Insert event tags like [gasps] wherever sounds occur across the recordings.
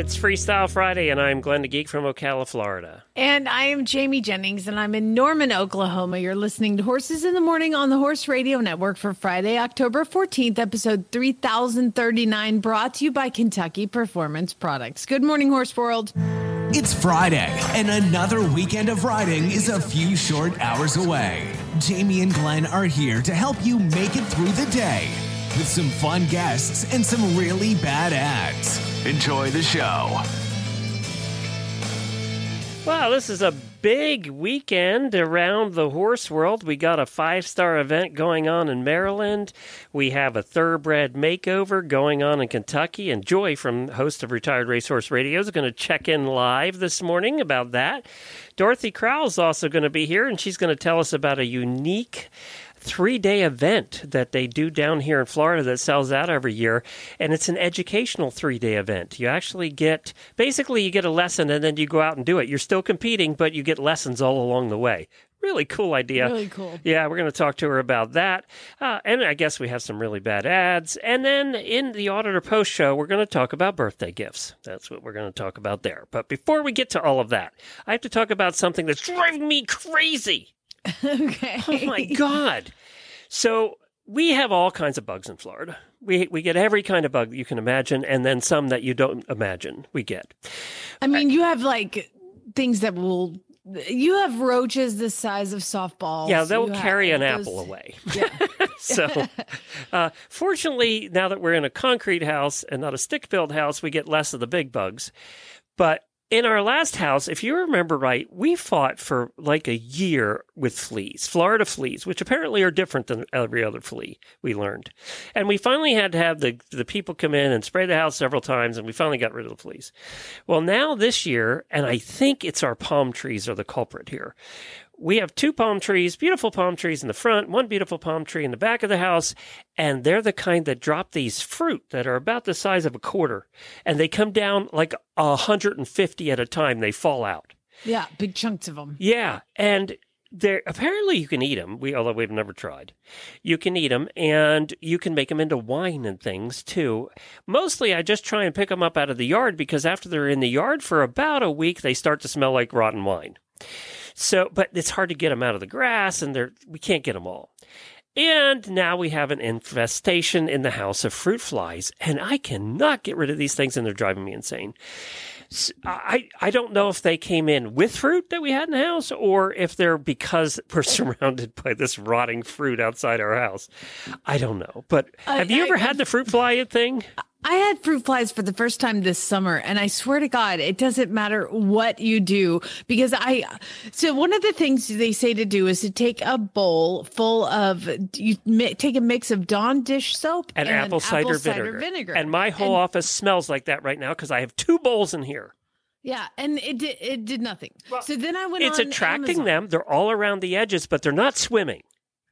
It's Freestyle Friday, and I'm Glenn the Geek from Ocala, Florida. And I am Jamie Jennings, and I'm in Norman, Oklahoma. You're listening to Horses in the Morning on the Horse Radio Network for Friday, October 14th, episode 3039, brought to you by Kentucky Performance Products. Good morning, Horse World. It's Friday, and another weekend of riding is a few short hours away. Jamie and Glenn are here to help you make it through the day with some fun guests and some really bad ads. Enjoy the show. Wow, this is a big weekend around the horse world. We got a five star event going on in Maryland. We have a thoroughbred makeover going on in Kentucky. And Joy from host of Retired Racehorse Radio is going to check in live this morning about that. Dorothy Crowell is also going to be here, and she's going to tell us about a unique three day event that they do down here in Florida that sells out every year. And it's an educational three day event. You actually get basically you get a lesson and then you go out and do it. You're still competing, but you get lessons all along the way. Really cool idea. Really cool. Yeah, we're going to talk to her about that. Uh, and I guess we have some really bad ads. And then in the Auditor Post show, we're going to talk about birthday gifts. That's what we're going to talk about there. But before we get to all of that, I have to talk about something that's driving me crazy. Okay. [laughs] Oh my god! So we have all kinds of bugs in Florida. We we get every kind of bug you can imagine, and then some that you don't imagine. We get. I mean, you have like things that will. You have roaches the size of softballs. Yeah, they'll You carry have an those- apple away. [laughs] Yeah. [laughs] so, uh, fortunately, now that we're in a concrete house and not a stick built house, we get less of the big bugs. But in our last house, if you remember right, we fought for like a year with fleas, Florida fleas, which apparently are different than every other flea we learned. And we finally had to have the, the people come in and spray the house several times, and we finally got rid of the fleas. Well, now this year, and I think it's our palm trees are the culprit here we have two palm trees, beautiful palm trees in the front, one beautiful palm tree in the back of the house, and they're the kind that drop these fruit that are about the size of a quarter, and they come down like a 150 at a time. They fall out. yeah, big chunks of them. Yeah, and they're apparently you can eat them. We although we've never tried, you can eat them, and you can make them into wine and things too. Mostly, I just try and pick them up out of the yard because after they're in the yard for about a week, they start to smell like rotten wine. So, but it's hard to get them out of the grass, and they're we can't get them all. And now we have an infestation in the house of fruit flies, and I cannot get rid of these things, and they're driving me insane. I I don't know if they came in with fruit that we had in the house or if they're because we're [laughs] surrounded by this rotting fruit outside our house. I don't know. But I- have you I- ever had the fruit fly thing? I had fruit flies for the first time this summer, and I swear to God, it doesn't matter what you do because I. So one of the things they say to do is to take a bowl full of you mi- take a mix of Dawn dish soap And, apple, cider, vinegar. vinegar, And my whole And- office smells like that right now because I have two bowls in here. yeah, and it did it did nothing. so then I went. It's attracting Amazon. them. They're all around the edges, but they're not swimming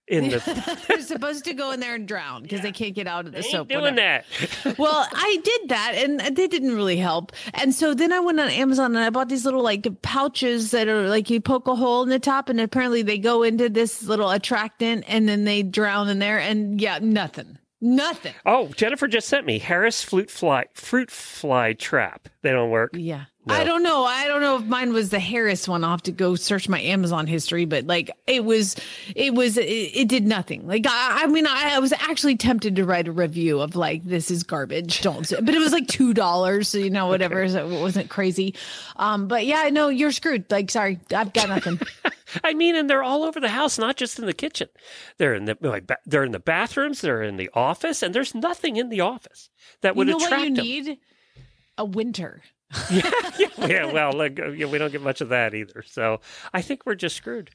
in the. [laughs] They're supposed to go in there and drown because they can't get out of the Ain't soap. doing whatever. that. [laughs] well, I did that and they didn't really help. And so then I went on Amazon and I bought these little like pouches that are like you poke a hole in the top and apparently they go into this little attractant and then they drown in there and yeah, nothing. Nothing. Oh, Jennifer just sent me Harris fruit fly fruit fly trap. They don't work. Yeah. No. I don't know. I don't know if mine was the Harris one. I'll have to go search my Amazon history, but like it was, it was, it, it did nothing. Like, I, I mean, I, I was actually tempted to write a review of like, this is garbage. Don't, but it was like $2. So, you know, whatever. So it wasn't crazy. Um, but yeah, no, you're screwed. Like, sorry, I've got nothing. [laughs] I mean, and they're all over the house, not just in the kitchen. They're in the they're in the bathrooms, they're in the office, and there's nothing in the office that you would know attract what you them. need? A winter. [laughs] yeah, yeah, well, like, uh, yeah, we don't get much of that either. So I think we're just screwed.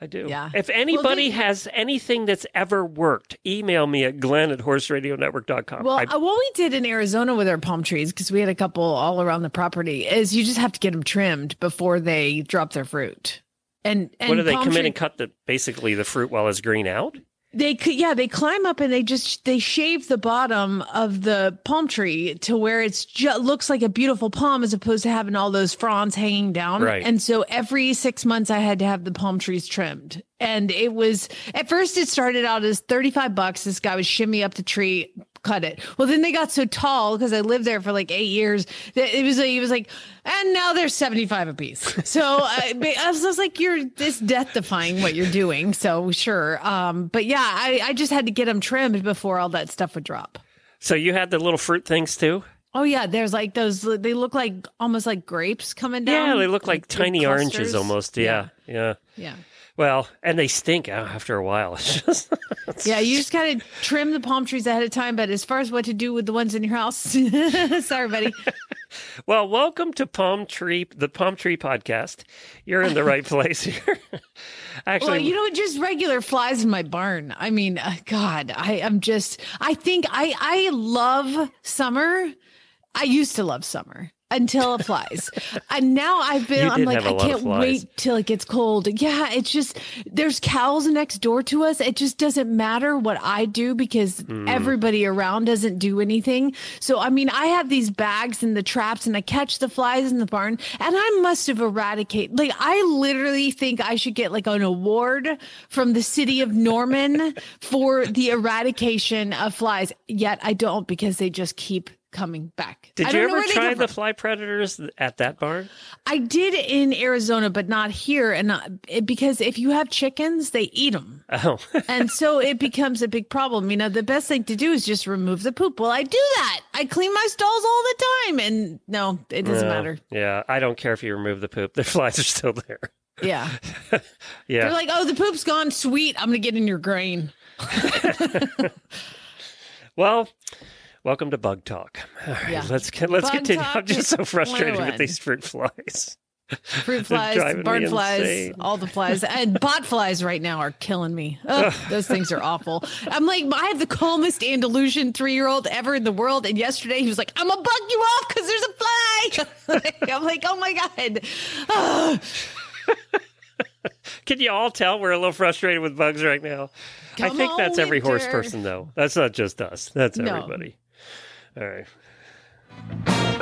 I do. Yeah. If anybody they- has anything that's ever worked, email me at glenn at horseradionetwork.com. Well, I, uh, what we did in Arizona with our palm trees, because we had a couple all around the property, is you just have to get them trimmed before they drop their fruit. And, and what do they come in and cut the basically the fruit while it's green out? They could, yeah, they climb up and they just they shave the bottom of the palm tree to where it's just looks like a beautiful palm as opposed to having all those fronds hanging down. Right. And so every six months I had to have the palm trees trimmed. And it was at first it started out as 35 bucks. This guy would shimmy up the tree, cut it. Well, then they got so tall because I lived there for like eight years that it was like, he was like, and now they're 75 apiece. So [laughs] I, I was just like, you're this death defying what you're doing. So sure. Um, but yeah, I, I just had to get them trimmed before all that stuff would drop. So you had the little fruit things too? Oh yeah, there's like those. They look like almost like grapes coming down. Yeah, they look like big tiny oranges clusters. almost. Yeah, yeah. Yeah. Well, and they stink after a while. [laughs] It's just Yeah, you just gotta trim the palm trees ahead of time. But as far as what to do with the ones in your house, [laughs] sorry, buddy. [laughs] well, welcome to Palm Tree, the Palm Tree Podcast. You're in the right place here. Actually, Well, you know, just regular flies in my barn. I mean, uh, God, I am just. I think I I love summer. I used to love summer until it flies, [laughs] and now I've been. I'm like, I can't wait till it gets cold. Yeah, it's just there's cows next door to us. It just doesn't matter what I do because Hmm. everybody around doesn't do anything. So I mean, I have these bags and the traps, and I catch the flies in the barn, and I must have eradicated. Like I literally think I should get like an award from the city of Norman [laughs] for the eradication of flies. Yet I don't because they just keep coming back. did I you ever try the fly predators at that barn? I did in Arizona, but not here, and not, it, because if you have chickens, they eat them. Oh, [laughs] and so it becomes a big problem. You know, the best thing to do is just remove the poop. Well, I do that. I clean my stalls all the time, and no, it doesn't No. matter. Yeah, I don't care if you remove the poop. The [laughs] flies are still there. Yeah, [laughs] Yeah. they're like, oh, the poop's gone. Sweet, I'm gonna get in your grain. Well, welcome to Bug Talk. All right, Yeah. let's let's Bug continue. Talk I'm just so frustrated with these fruit flies. [laughs] Fruit [laughs] flies, barn flies, all the flies, and [laughs] bot flies right now are killing me. Ugh, those things are awful. I'm like, I have the calmest Andalusian three year old ever in the world, and yesterday he was like, "I'm gonna bug you off because there's a fly." I'm like, "Oh my god." [sighs] Can you all tell we're a little frustrated with bugs right now? I think that's every horse person, though. That's not just us. That's No. everybody. All right.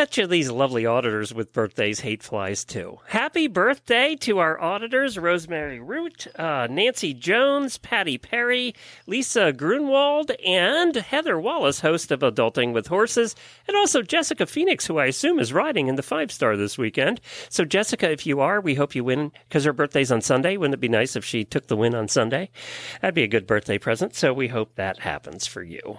Bet you these lovely auditors with birthdays hate flies too. Happy birthday to our auditors Rosemary Root, uh, Nancy Jones, Patty Perry, Lisa Grunwald, and Heather Wallace, host of Adulting with Horses, and also Jessica Phoenix, who I assume is riding in the five star this weekend. So, Jessica, if you are, we hope you win because her birthday's on Sunday. Wouldn't it be nice if she took the win on Sunday? That'd be a good birthday present. So, we hope that happens for you.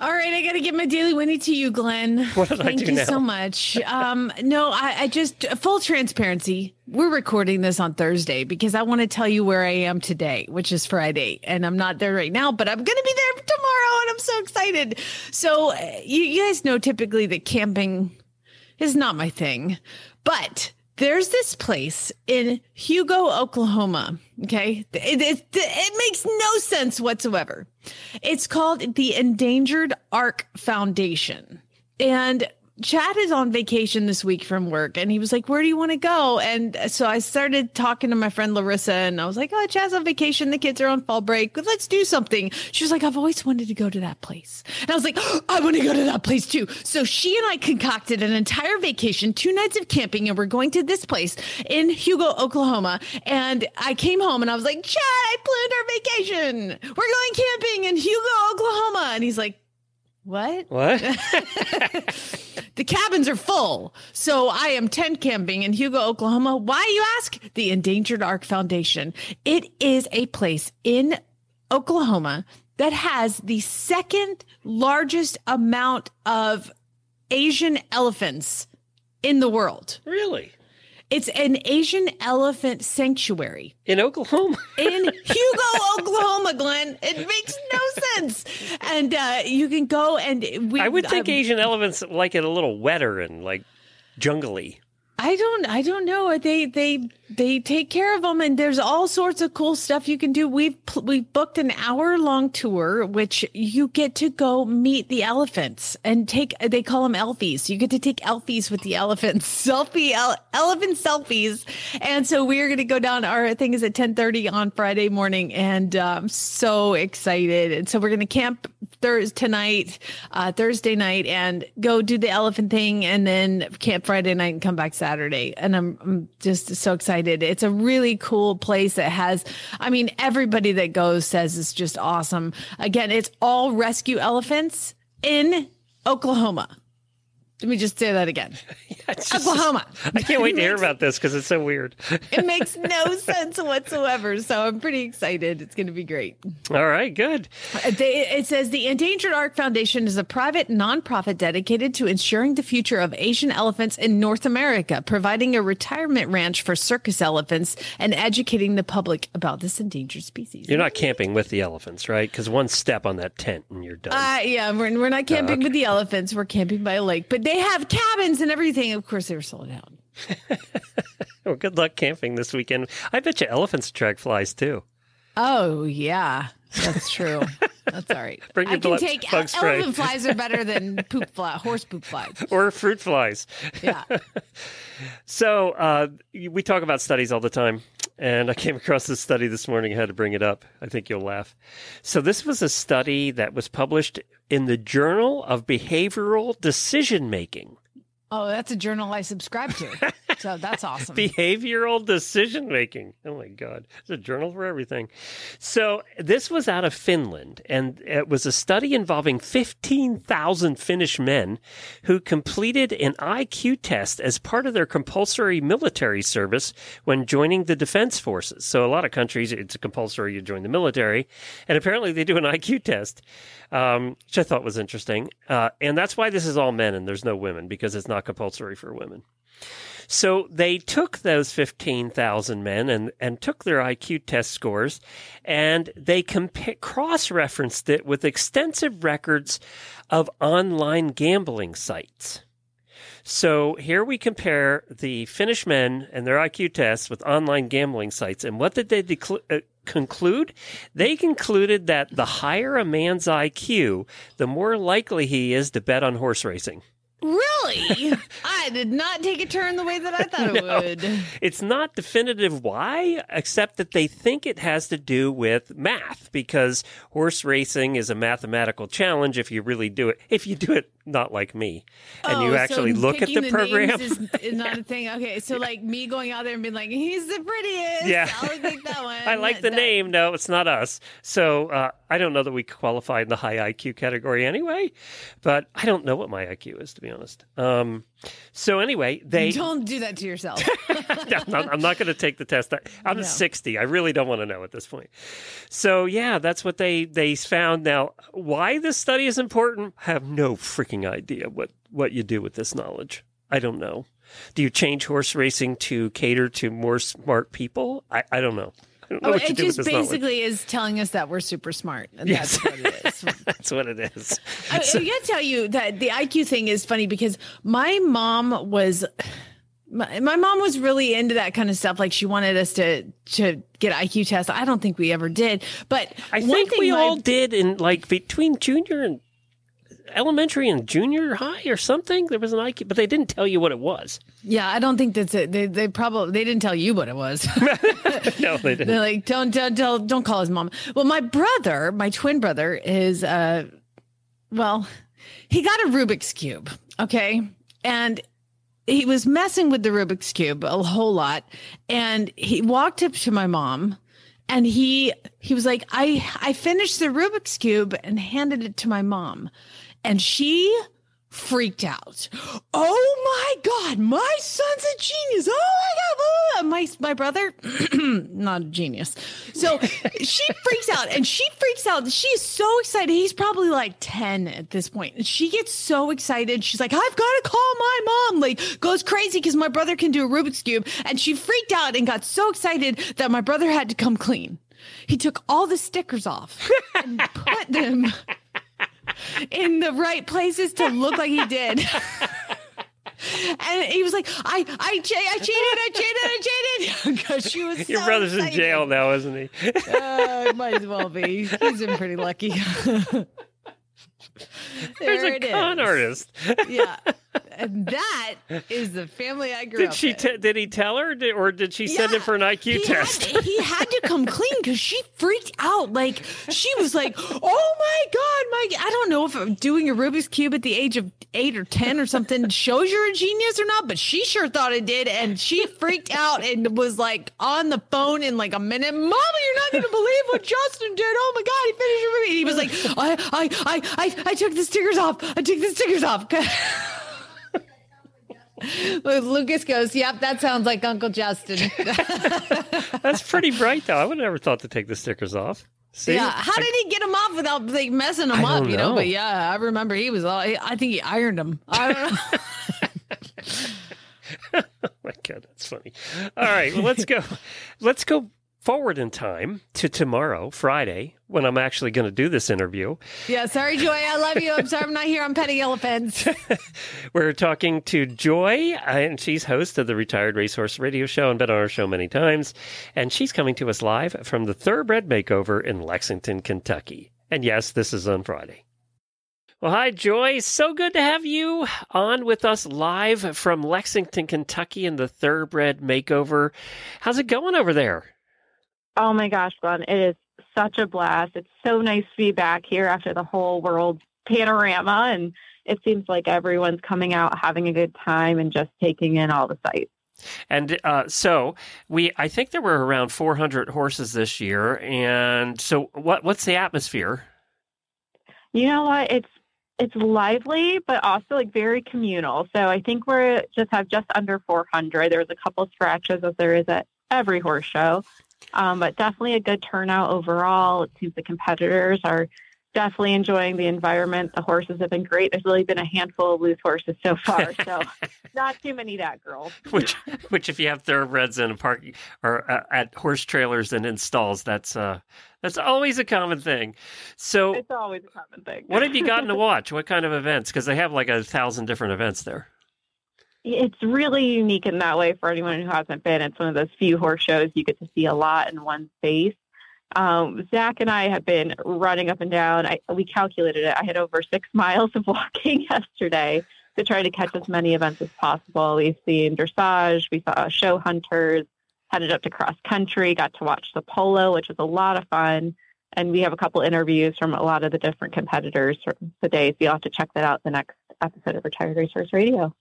All right, I got to give my daily Winnie to you, Glenn. [laughs] What did I Thank do you now? so much. Um, no, I, I just full transparency. We're recording this on Thursday because I want to tell you where I am today, which is Friday, and I'm not there right now, but I'm going to be there tomorrow, and I'm so excited. So uh, you, you guys know typically that camping is not my thing, but there's this place in Hugo, Oklahoma. Okay. It, it, it makes no sense whatsoever. It's called the Endangered Ark Foundation. And Chad is on vacation this week from work and he was like, Where do you want to go? And so I started talking to my friend Larissa and I was like, Oh, Chad's on vacation. The kids are on fall break. Let's do something. She was like, I've always wanted to go to that place. And I was like, "Oh, I want to go to that place too. So she and I concocted an entire vacation, two nights of camping, and we're going to this place in Hugo, Oklahoma. And I came home and I was like, Chad, I planned our vacation. We're going camping in Hugo, Oklahoma. And he's like, what? What? [laughs] The cabins are full. So I am tent camping in Hugo, Oklahoma. Why, you ask? The Endangered Ark Foundation. It is a place in Oklahoma that has the second largest amount of Asian elephants in the world. really? It's an Asian elephant sanctuary In Oklahoma? [laughs] in Hugo, Oklahoma, Glenn. It makes no sense. and uh, you can go and we. I would think um, Asian elephants like it a little wetter and like jungly. I don't I don't know. They they they take care of them and there's all sorts of cool stuff you can do. We've we booked an hour long tour which you get to go meet the elephants and take they call them elfies. You get to take elfies with the elephants. [laughs] Selfie ele- elephant selfies. And so we're going to go down our thing is at 10:30 on Friday morning and uh, I'm so excited. And so we're going to camp Thursday tonight, uh, Thursday night and go do the elephant thing and then camp Friday night and come back Saturday. And I'm, I'm just so excited. It's a really cool place that has, I mean, everybody that goes says it's just awesome. Again, it's all rescue elephants in Oklahoma. Let me just say that again. [laughs] It's just- Oklahoma. I can't wait to hear [laughs] about this because it's so weird. [laughs] It makes no sense whatsoever. So I'm pretty excited. It's going to be great. All right, good. Uh, They, it says the Endangered Ark Foundation is a private nonprofit dedicated to ensuring the future of Asian elephants in North America, providing a retirement ranch for circus elephants and educating the public about this endangered species. You're not camping with the elephants, right? Because one step on that tent and you're done. Uh, yeah, we're, we're not camping with the elephants. We're camping by a lake, but they have cabins and everything. Of course, they were sold out. [laughs] well, good luck camping this weekend. I bet you elephants attract flies too. Oh yeah, that's true. That's all right. [laughs] Bring your I can bug- take bug spray. elephant flies are better than [laughs] poop fly, horse poop flies. Or fruit flies. Yeah. So uh, we talk about studies all the time, and I came across this study this morning. I had to bring it up. I think you'll laugh. So this was a study that was published in the Journal of Behavioral Decision Making. Oh, that's a journal I subscribe to. [laughs] So that's awesome. Behavioral decision making. Oh my God. There's a journal for everything. So, this was out of Finland, and it was a study involving 15,000 Finnish men who completed an IQ test as part of their compulsory military service when joining the defense forces. So, a lot of countries, it's compulsory you join the military, and apparently they do an IQ test, um, which I thought was interesting. Uh, and that's why this is all men and there's no women, because it's not compulsory for women. So they took those 15,000 men and, and took their IQ test scores and they cross referenced it with extensive records of online gambling sites. So here we compare the Finnish men and their IQ tests with online gambling sites. And what did they declu- uh, conclude? They concluded that the higher a man's IQ, the more likely he is to bet on horse racing. Really? [laughs] I did not take a turn the way that I thought it [laughs] would. It's not definitive why, except that they think it has to do with math because horse racing is a mathematical challenge if you really do it. If you do it not like me and Oh, you so actually look at picking the program. names is, [laughs] is not a thing. Okay, so like me going out there and being like, "He's the prettiest." Yeah. I'll that one. I like the That- name. No, it's not us. So uh, I don't know that we qualify in the high IQ category anyway, but I don't know what my IQ is, to be honest. Um, so anyway, they. Don't do that to yourself. [laughs] I'm not, I'm not going to take the test. I'm No. 60. I really don't want to know at this point. So yeah, that's what they they found. Now, why this study is important, I have no freaking idea. What what you do with this knowledge, I don't know. Do you change horse racing to cater to more smart people? I, I don't know. I don't know Oh, it just this knowledge. basically is telling us that we're super smart, and Yes. that's what it is. [laughs] That's what it is. I, I gotta tell you that the IQ thing is funny because my mom was. My, my mom was really into that kind of stuff. Like she wanted us to to get IQ tests. I don't think we ever did, but I think we my- all did in like between junior and elementary and junior high or something. There was an IQ, but they didn't tell you what it was. Yeah, I don't think that's it. They they probably they didn't tell you what it was. [laughs] No, they didn't. They're like, don't don't don't don't call his mom. Well, my brother, my twin brother, is uh, well, he got a Rubik's cube. Okay, and he was messing with the Rubik's cube a whole lot, and he walked up to my mom. And he he was like, I I finished the Rubik's cube and handed it to my mom, and she freaked out. Oh my god, my son's a genius. Oh my god, my my brother [clears throat] not a genius. So [laughs] she freaks out and she freaks out. She's so excited. He's probably like 10 at this point. And she gets so excited. She's like, I've got to call my mom. Like goes crazy because my brother can do a Rubik's cube. And she freaked out and got so excited that my brother had to come clean. He took all the stickers off [laughs] and put them in the right places to look like he did. and he was like, I, I, che- I cheated, I cheated, I cheated. [laughs] Because she was Your so brother's in jail now, isn't he? Uh, might as well be. He's been pretty lucky. [laughs] [laughs] There's There a it is. con artist. [laughs] Yeah, [laughs] and that is the family I grew Did up she? in. T- did he tell her, Did- or did she send him Yeah. for an IQ he test? Had, he had to come clean because she freaked out. Like she was like, "Oh my god, my!" I don't know if doing a Rubik's cube at the age of eight or ten or something shows you're a genius or not, but she sure thought it did, and she freaked out and was like on the phone in like a minute. Mama, you're not going to believe what Justin did. Oh my god, he finished your Rubik's. He was like, "I, I, I, I, I took the stickers off. I took the stickers off." [laughs] Lucas goes, "Yep, that sounds like Uncle Justin." [laughs] That's pretty bright, though. I would have never thought to take the stickers off. See? Yeah, how did he get them off without like messing them I up? You know? know. but yeah, I remember he was all. I think he ironed them. I don't know. [laughs] Oh my god, that's funny. All right, well, let's go. Let's go forward in time to tomorrow, Friday, when I'm actually going to do this interview. yeah, sorry, Joy. I love you. I'm sorry I'm not here on Petty Elephants. [laughs] We're talking to Joy, and she's host of the Retired Racehorse Radio Show and been on our show many times. And she's coming to us live from the Thoroughbred Makeover in Lexington, Kentucky. And yes, this is on Friday. Well, hi, Joy. So good to have you on with us live from Lexington, Kentucky in the Thoroughbred Makeover. How's it going over there? Oh my gosh, Glenn, it is such a blast. It's so nice to be back here after the whole world panorama. And it seems like everyone's coming out having a good time and just taking in all the sights. And uh, so we, I think there were around 400 horses this year. And so, what what's the atmosphere? You know what? It's it's lively, but also like very communal. So I think we're just have just under 400. There's a couple scratches as there is at every horse show, um, but definitely a good turnout overall. It seems the competitors are definitely enjoying the environment. The horses have been great. There's really been a handful of loose horses so far, [laughs] so not too many that girls. which which if you have thoroughbreds in a park or uh, at horse trailers and in stalls that's uh that's always a common thing so It's always a common thing. what have you gotten to [laughs] watch what kind of events because they have like a thousand different events there It's really unique in that way for anyone who hasn't been. It's one of those few horse shows you get to see a lot in one space. Um, Zach and I have been running up and down. I, we calculated it. I had over six [laughs] miles of walking [laughs] yesterday to try to catch as many events as possible. We've seen dressage, we saw show hunters, headed up to cross country, got to watch the polo, which was a lot of fun. And we have a couple interviews from a lot of the different competitors from the day. So you'll have to check that out the next episode of Retired Racehorse Radio.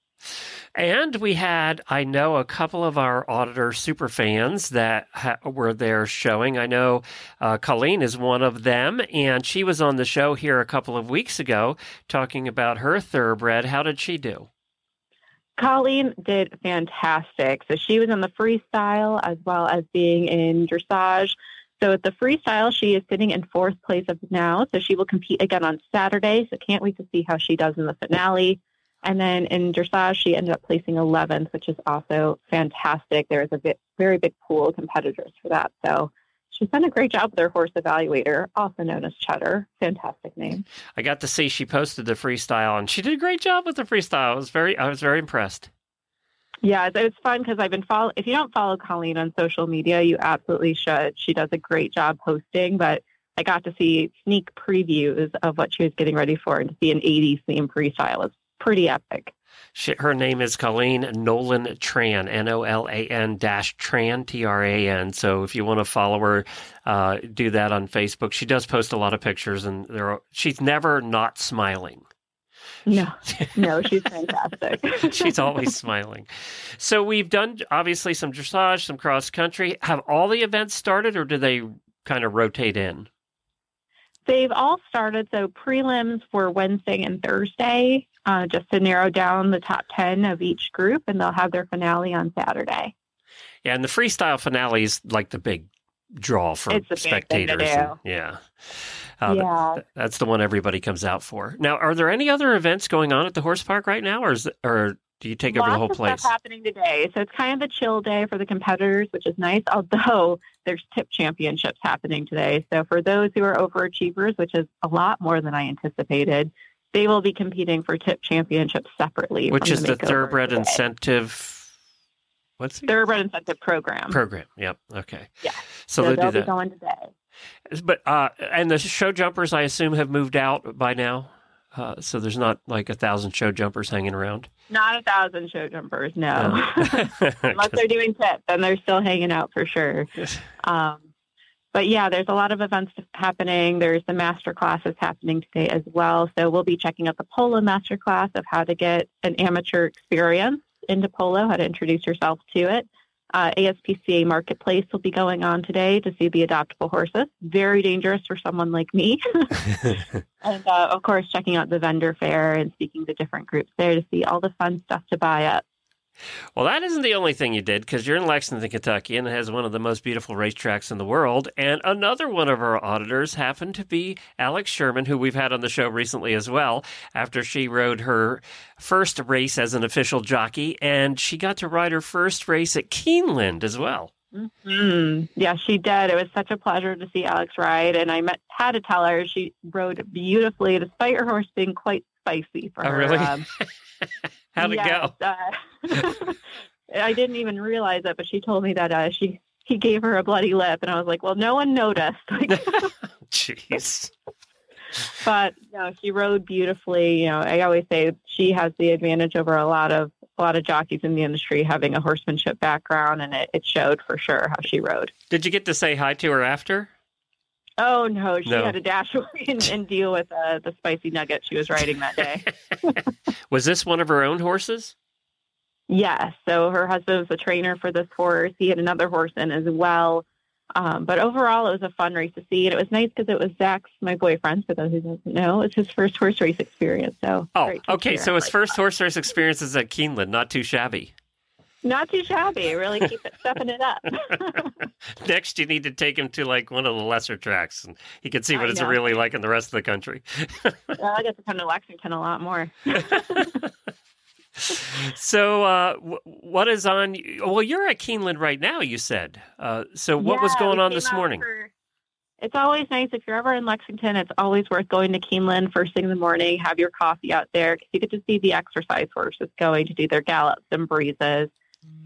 And we had i know a couple of our auditor super fans that ha- were there showing i know uh, colleen is one of them and she was on the show here a couple of weeks ago talking about her thoroughbred how did she do Colleen did fantastic. So she was in the freestyle as well as being in dressage. So at the freestyle, she is sitting in fourth place of now. So she will compete again on Saturday. So can't wait to see how she does in the finale. And then in dressage, she ended up placing 11th, which is also fantastic. There is a bit, very big pool of competitors for that. So she's done a great job with her horse evaluator, also known as Cheddar. Fantastic name. I got to see she posted the freestyle and she did a great job with the freestyle. I was very I was very impressed. Yeah, it was fun because I've been follow. If you don't follow Colleen on social media, you absolutely should. She does a great job posting. But I got to see sneak previews of what she was getting ready for, and to see an '80s theme freestyle is pretty epic. She, her name is Colleen Nolan Tran, N O L A N dash Tran, T R A N. So if you want to follow her, uh, do that on Facebook. She does post a lot of pictures, and there are, she's never not smiling. No, [laughs] no, she's fantastic. [laughs] She's always smiling. So we've done obviously some dressage, some cross country. Have all the events started, or do they kind of rotate in? They've all started. So prelims were Wednesday and Thursday, uh, just to narrow down the top ten of each group, and they'll have their finale on Saturday. Yeah, and the freestyle finale is like the big draw for It's the big thing to spectators. and- yeah. Uh, yeah, That's the one everybody comes out for. Now, are there any other events going on at the horse park right now, or is or do you take over the Lots whole of place? Stuff happening today, so it's kind of a chill day for the competitors, which is nice. Although there's tip championships happening today, so for those who are overachievers, which is a lot more than I anticipated, they will be competing for tip championships separately. Which is the makeover thoroughbred today. incentive. What's the Thoroughbred incentive program. program? Yep. Okay. Yeah. So, so they they'll do be that. going today. But uh, and the show jumpers, I assume, have moved out by now. Uh, so there's not like a thousand show jumpers hanging around. Not a thousand show jumpers, no. Unless [laughs] [laughs] Unless they're doing tip, then they're still hanging out for sure. [laughs] Um, but yeah, there's a lot of events happening. There's the master classes happening today as well. So we'll be checking out the polo master class of how to get an amateur experience into polo, how to introduce yourself to it. Uh, ASPCA Marketplace will be going on today to see the adoptable horses. Very dangerous for someone like me. [laughs] [laughs] and uh, of course, checking out the vendor fair and speaking to different groups there to see all the fun stuff to buy up. Well, that isn't the only thing you did because you're in Lexington, Kentucky, and it has one of the most beautiful racetracks in the world. And another one of our auditors happened to be Alex Sherman, who we've had on the show recently as well, after she rode her first race as an official jockey. And she got to ride her first race at Keeneland as well. Mm, yeah, she did. It was such a pleasure to see Alex ride, and I met, had to tell her she rode beautifully, despite her horse being quite spicy for Oh, her. really? um, [laughs] How'd it yes, go? uh, [laughs] I didn't even realize it, but she told me that uh, she he gave her a bloody lip, and I was like, "Well, no one noticed." [laughs] Like, [laughs] Jeez. but no, she rode beautifully. You know, I always say she has the advantage over a lot of a lot of jockeys in the industry having a horsemanship background, and it, it showed for sure how she rode. Did you get to say hi to her after? Oh no, she No. had to dash [laughs] away and, and deal with uh, the spicy nugget she was riding that day. [laughs] Was this one of her own horses? yes, so her husband was a trainer for this horse. He had another horse in as well. Um, but overall, it was a fun race to see, and it was nice because it was Zach's, my boyfriend. For those who don't know, it's his first horse race experience. So Oh, okay. So his Like, first horse race experience is at Keeneland. Not too shabby. Not too shabby. Really keep it stepping it up. [laughs] Next, you need to take him to like one of the lesser tracks, and he can see what I it's know. really like in the rest of the country. [laughs] well, I get to come to Lexington a lot more. [laughs] So, uh, w- what is on? Well, you're at Keeneland right now. You said. Uh, so, what was going on this morning? for- it's always nice if you're ever in Lexington. It's always worth going to Keeneland first thing in the morning. Have your coffee out there because you get to see the exercise horses going to do their gallops and breezes.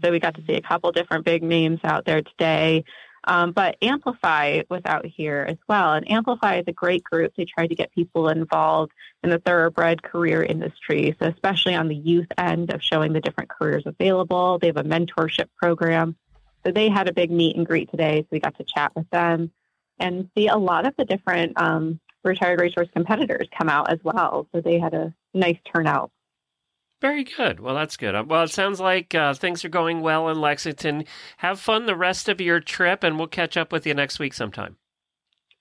So we got to see a couple different big names out there today. Um, but Amplify was out here as well, and Amplify is a great group. They try to get people involved in the thoroughbred career industry, so especially on the youth end of showing the different careers available. They have a mentorship program. So they had a big meet and greet today, so we got to chat with them and see a lot of the different um, retired racehorse competitors come out as well. So they had a nice turnout. Very good. Well, that's good. Uh, Well, it sounds like uh, things are going well in Lexington. Have fun the rest of your trip, and we'll catch up with you next week sometime.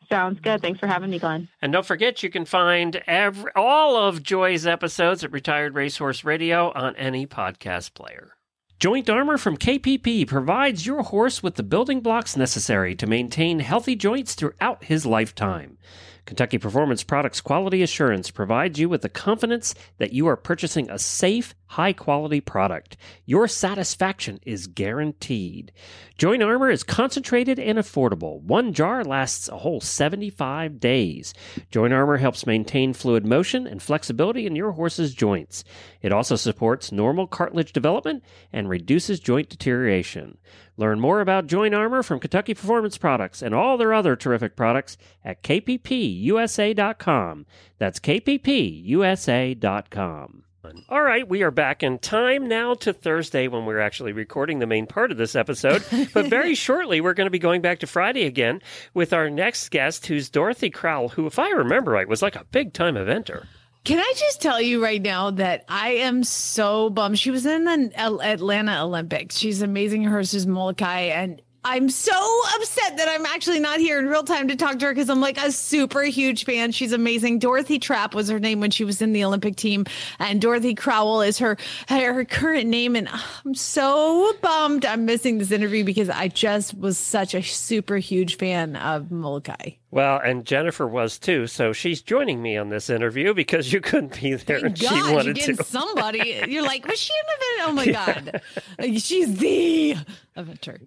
Sounds good. Thanks for having me, Glenn. And don't forget, you can find every, all of Joy's episodes at Retired Racehorse Radio on any podcast player. Joint Armor from KPP provides your horse with the building blocks necessary to maintain healthy joints throughout his lifetime. Kentucky Performance Products Quality Assurance provides you with the confidence that you are purchasing a safe, high quality product. Your satisfaction is guaranteed. Joint Armor is concentrated and affordable. One jar lasts a whole 75 days. Joint Armor helps maintain fluid motion and flexibility in your horse's joints. It also supports normal cartilage development and reduces joint deterioration. Learn more about Joint Armor from Kentucky Performance Products and all their other terrific products at kppusa.com. That's kppusa.com. All right, we are back in time now to Thursday when we're actually recording the main part of this episode. [laughs] but very shortly, we're going to be going back to Friday again with our next guest, who's Dorothy Crowell, who, if I remember right, was like a big time eventer. Can I just tell you right now that I am so bummed. She was in the Atlanta Olympics. She's amazing. Hers is Molokai. And I'm so upset that I'm actually not here in real time to talk to her because I'm like a super huge fan. She's amazing. Dorothy Trapp was her name when she was in the Olympic team, and Dorothy Crowell is her her, current name. And I'm so bummed I'm missing this interview because I just was such a super huge fan of Molokai. Well, and Jennifer was too, so she's joining me on this interview because you couldn't be there and God, she wanted getting to. somebody. You're like, was she an event? Oh my [laughs] God. She's the eventer.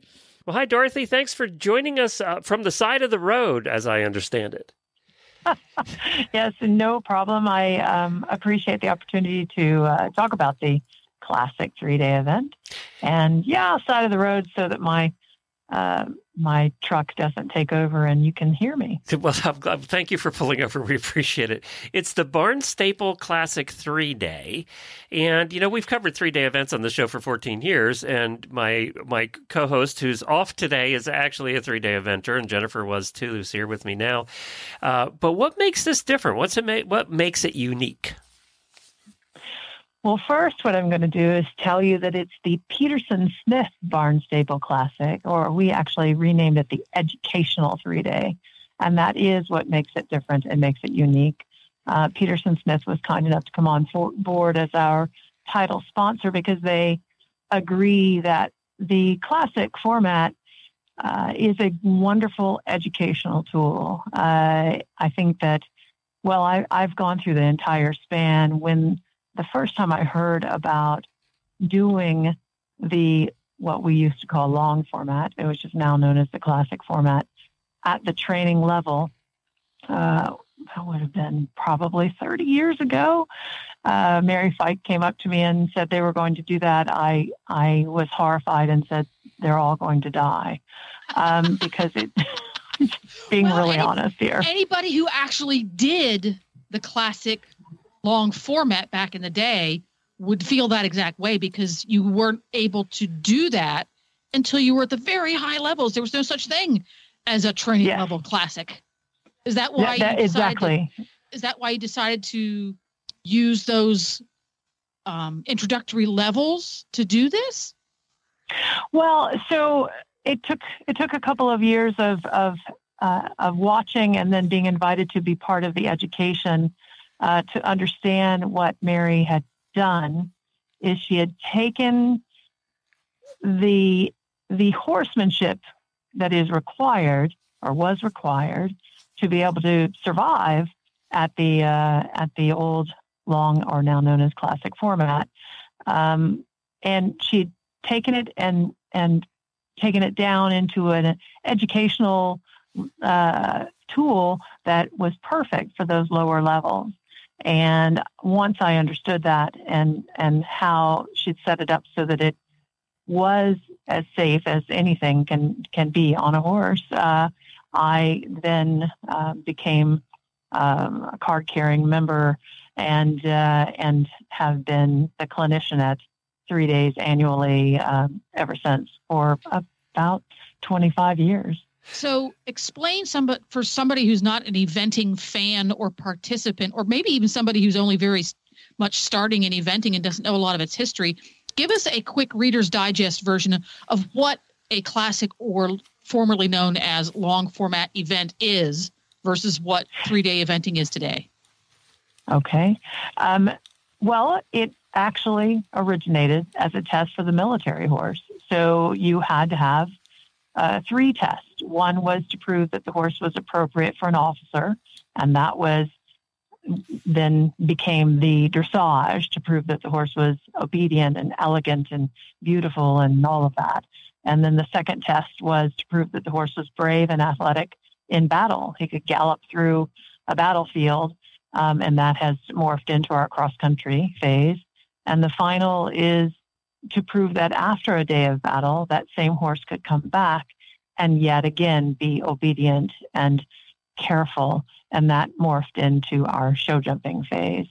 Well, hi, Dorothy. Thanks for joining us uh, from the side of the road, as I understand it. [laughs] yes, no problem. I um, appreciate the opportunity to uh, talk about the classic three day event. And yeah, side of the road so that my uh, my truck doesn't take over and you can hear me. [laughs] Well, I'm glad. Thank you for pulling over. We appreciate it. It's the Barn Barnstaple Classic three day, and you know we've covered three day events on the show for 14 years. And my my co-host, who's off today, is actually a three day eventer, and Jennifer was too, who's here with me now. Uh, but what makes this different? What's it? Ma- what makes it unique? Well, first, what I'm going to do is tell you that it's the Peterson Smith Barnstaple Classic, or we actually renamed it the Educational Three Day. And that is what makes it different and makes it unique. Uh, Peterson Smith was kind enough to come on board as our title sponsor because they agree that the classic format uh, is a wonderful educational tool. Uh, I think that, well, I, I've gone through the entire span when the first time I heard about doing the what we used to call long format, which is now known as the classic format, at the training level, uh, that would have been probably 30 years ago. Uh, Mary Fike came up to me and said they were going to do that. I I was horrified and said they're all going to die um, [laughs] because it. [laughs] being well, really any, honest here, anybody who actually did the classic long format back in the day would feel that exact way because you weren't able to do that until you were at the very high levels. There was no such thing as a training level classic. Is that why yeah, that, exactly? To, is that why you decided to use those um, introductory levels to do this? Well, so it took it took a couple of years of of uh, of watching and then being invited to be part of the education uh, to understand what Mary had done is she had taken the the horsemanship that is required or was required to be able to survive at the uh, at the old long or now known as classic format, um, and she'd taken it and and taken it down into an educational uh, tool that was perfect for those lower levels. And once I understood that and and how she'd set it up so that it was as safe as anything can can be on a horse, uh, I then uh, became um, a card carrying member and uh, and have been the clinician at three days annually um, ever since for about 25 years. So explain some for somebody who's not an eventing fan or participant, or maybe even somebody who's only very much starting in eventing and doesn't know a lot of its history. Give us a quick Reader's Digest version of what a classic or formerly known as long format event is versus what three day eventing is today. Okay. Um, well, it actually originated as a test for the military horse. So you had to have uh, three tests. One was to prove that the horse was appropriate for an officer, and that was then became the dressage to prove that the horse was obedient and elegant and beautiful and all of that. And then the second test was to prove that the horse was brave and athletic in battle. He could gallop through a battlefield, um, and that has morphed into our cross country phase. And the final is to prove that after a day of battle, that same horse could come back and yet again be obedient and careful. And that morphed into our show jumping phase.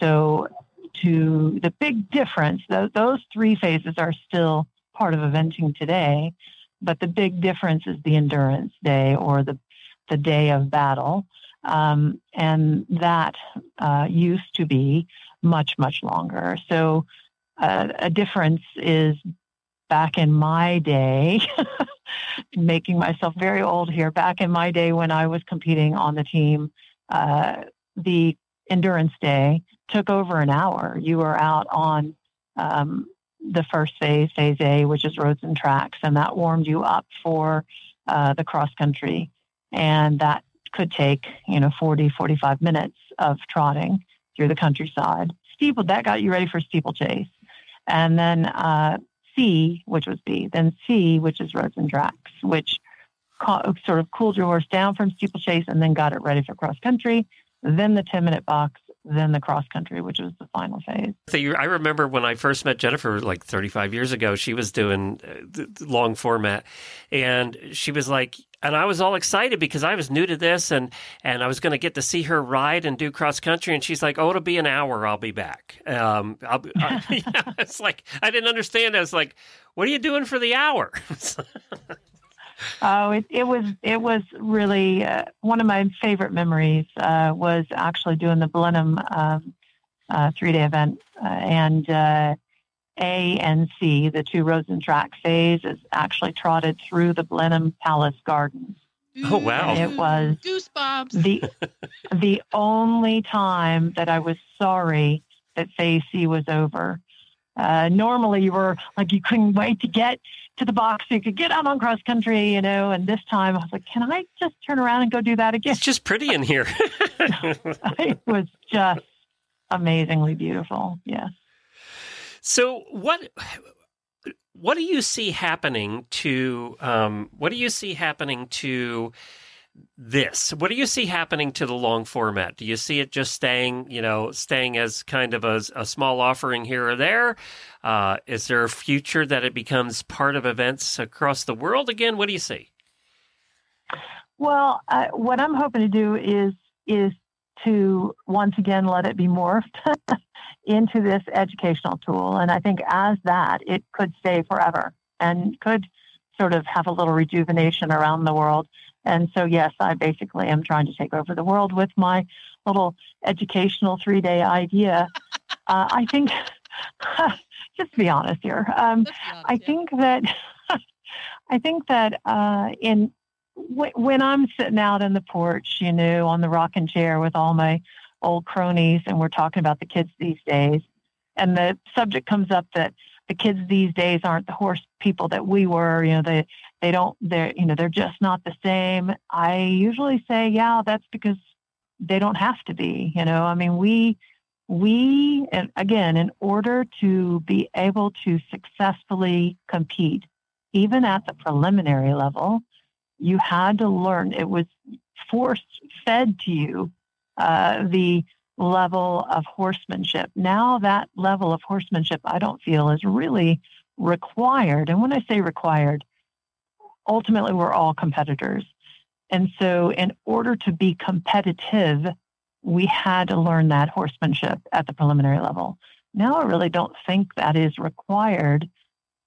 So, to the big difference, those three phases are still part of eventing today, but the big difference is the endurance day or the, the day of battle. Um, and that uh, used to be much, much longer. So, uh, a difference is back in my day, [laughs] making myself very old here, back in my day when I was competing on the team, uh, the endurance day took over an hour. You were out on um, the first phase, phase A, which is roads and tracks, and that warmed you up for uh, the cross country. And that could take, you know, 40, 45 minutes of trotting through the countryside. Steeple, that got you ready for steeplechase. And then uh, C, which was B, then C, which is roads and tracks, which sort of cooled your horse down from steeplechase and then got it ready for cross country, then the 10 minute box, then the cross country, which was the final phase. So you, I remember when I first met Jennifer like 35 years ago, she was doing uh, long format and she was like, and I was all excited because I was new to this and, and I was going to get to see her ride and do cross country. And she's like, Oh, it'll be an hour. I'll be back. Um, I'll be, I, [laughs] it's like, I didn't understand. I was like, what are you doing for the hour? [laughs] Oh, it, it was it was really uh, one of my favorite memories. Uh, was actually doing the Blenheim um, uh, three day event, uh, and uh, A and C, the two roads and track phase, is actually trotted through the Blenheim Palace Gardens. Oh, wow. And it was Goosebumps. the the only time that I was sorry that phase C was over. Uh, normally, you were like you couldn't wait to get to the box so you could get out on cross country, you know. And this time, I was like, "Can I just turn around and go do that again?" it's just pretty in here. [laughs] it was just amazingly beautiful. Yes. So what what do you see happening to um, what do you see happening to this? What do you see happening to the long format? Do you see it just staying, you know, staying as kind of a, a small offering here or there? Uh, is there a future that it becomes part of events across the world again? What do you see? Well, uh, what I'm hoping to do is is to once again let it be morphed [laughs] into this educational tool, and I think as that, it could stay forever and could sort of have a little rejuvenation around the world. And so, yes, I basically am trying to take over the world with my little educational three day idea. [laughs] uh, I think, [laughs] just to be honest here, um, I think that [laughs] I think that uh, in w- when I'm sitting out in the porch, you know, on the rocking chair with all my old cronies, and we're talking about the kids these days, and the subject comes up that the kids these days aren't the horse people that we were. You know, they they don't they're you know they're just not the same. I usually say, yeah, that's because they don't have to be. You know, I mean, we we and again in order to be able to successfully compete even at the preliminary level you had to learn it was forced fed to you uh, the level of horsemanship now that level of horsemanship i don't feel is really required and when i say required ultimately we're all competitors and so in order to be competitive we had to learn that horsemanship at the preliminary level. Now I really don't think that is required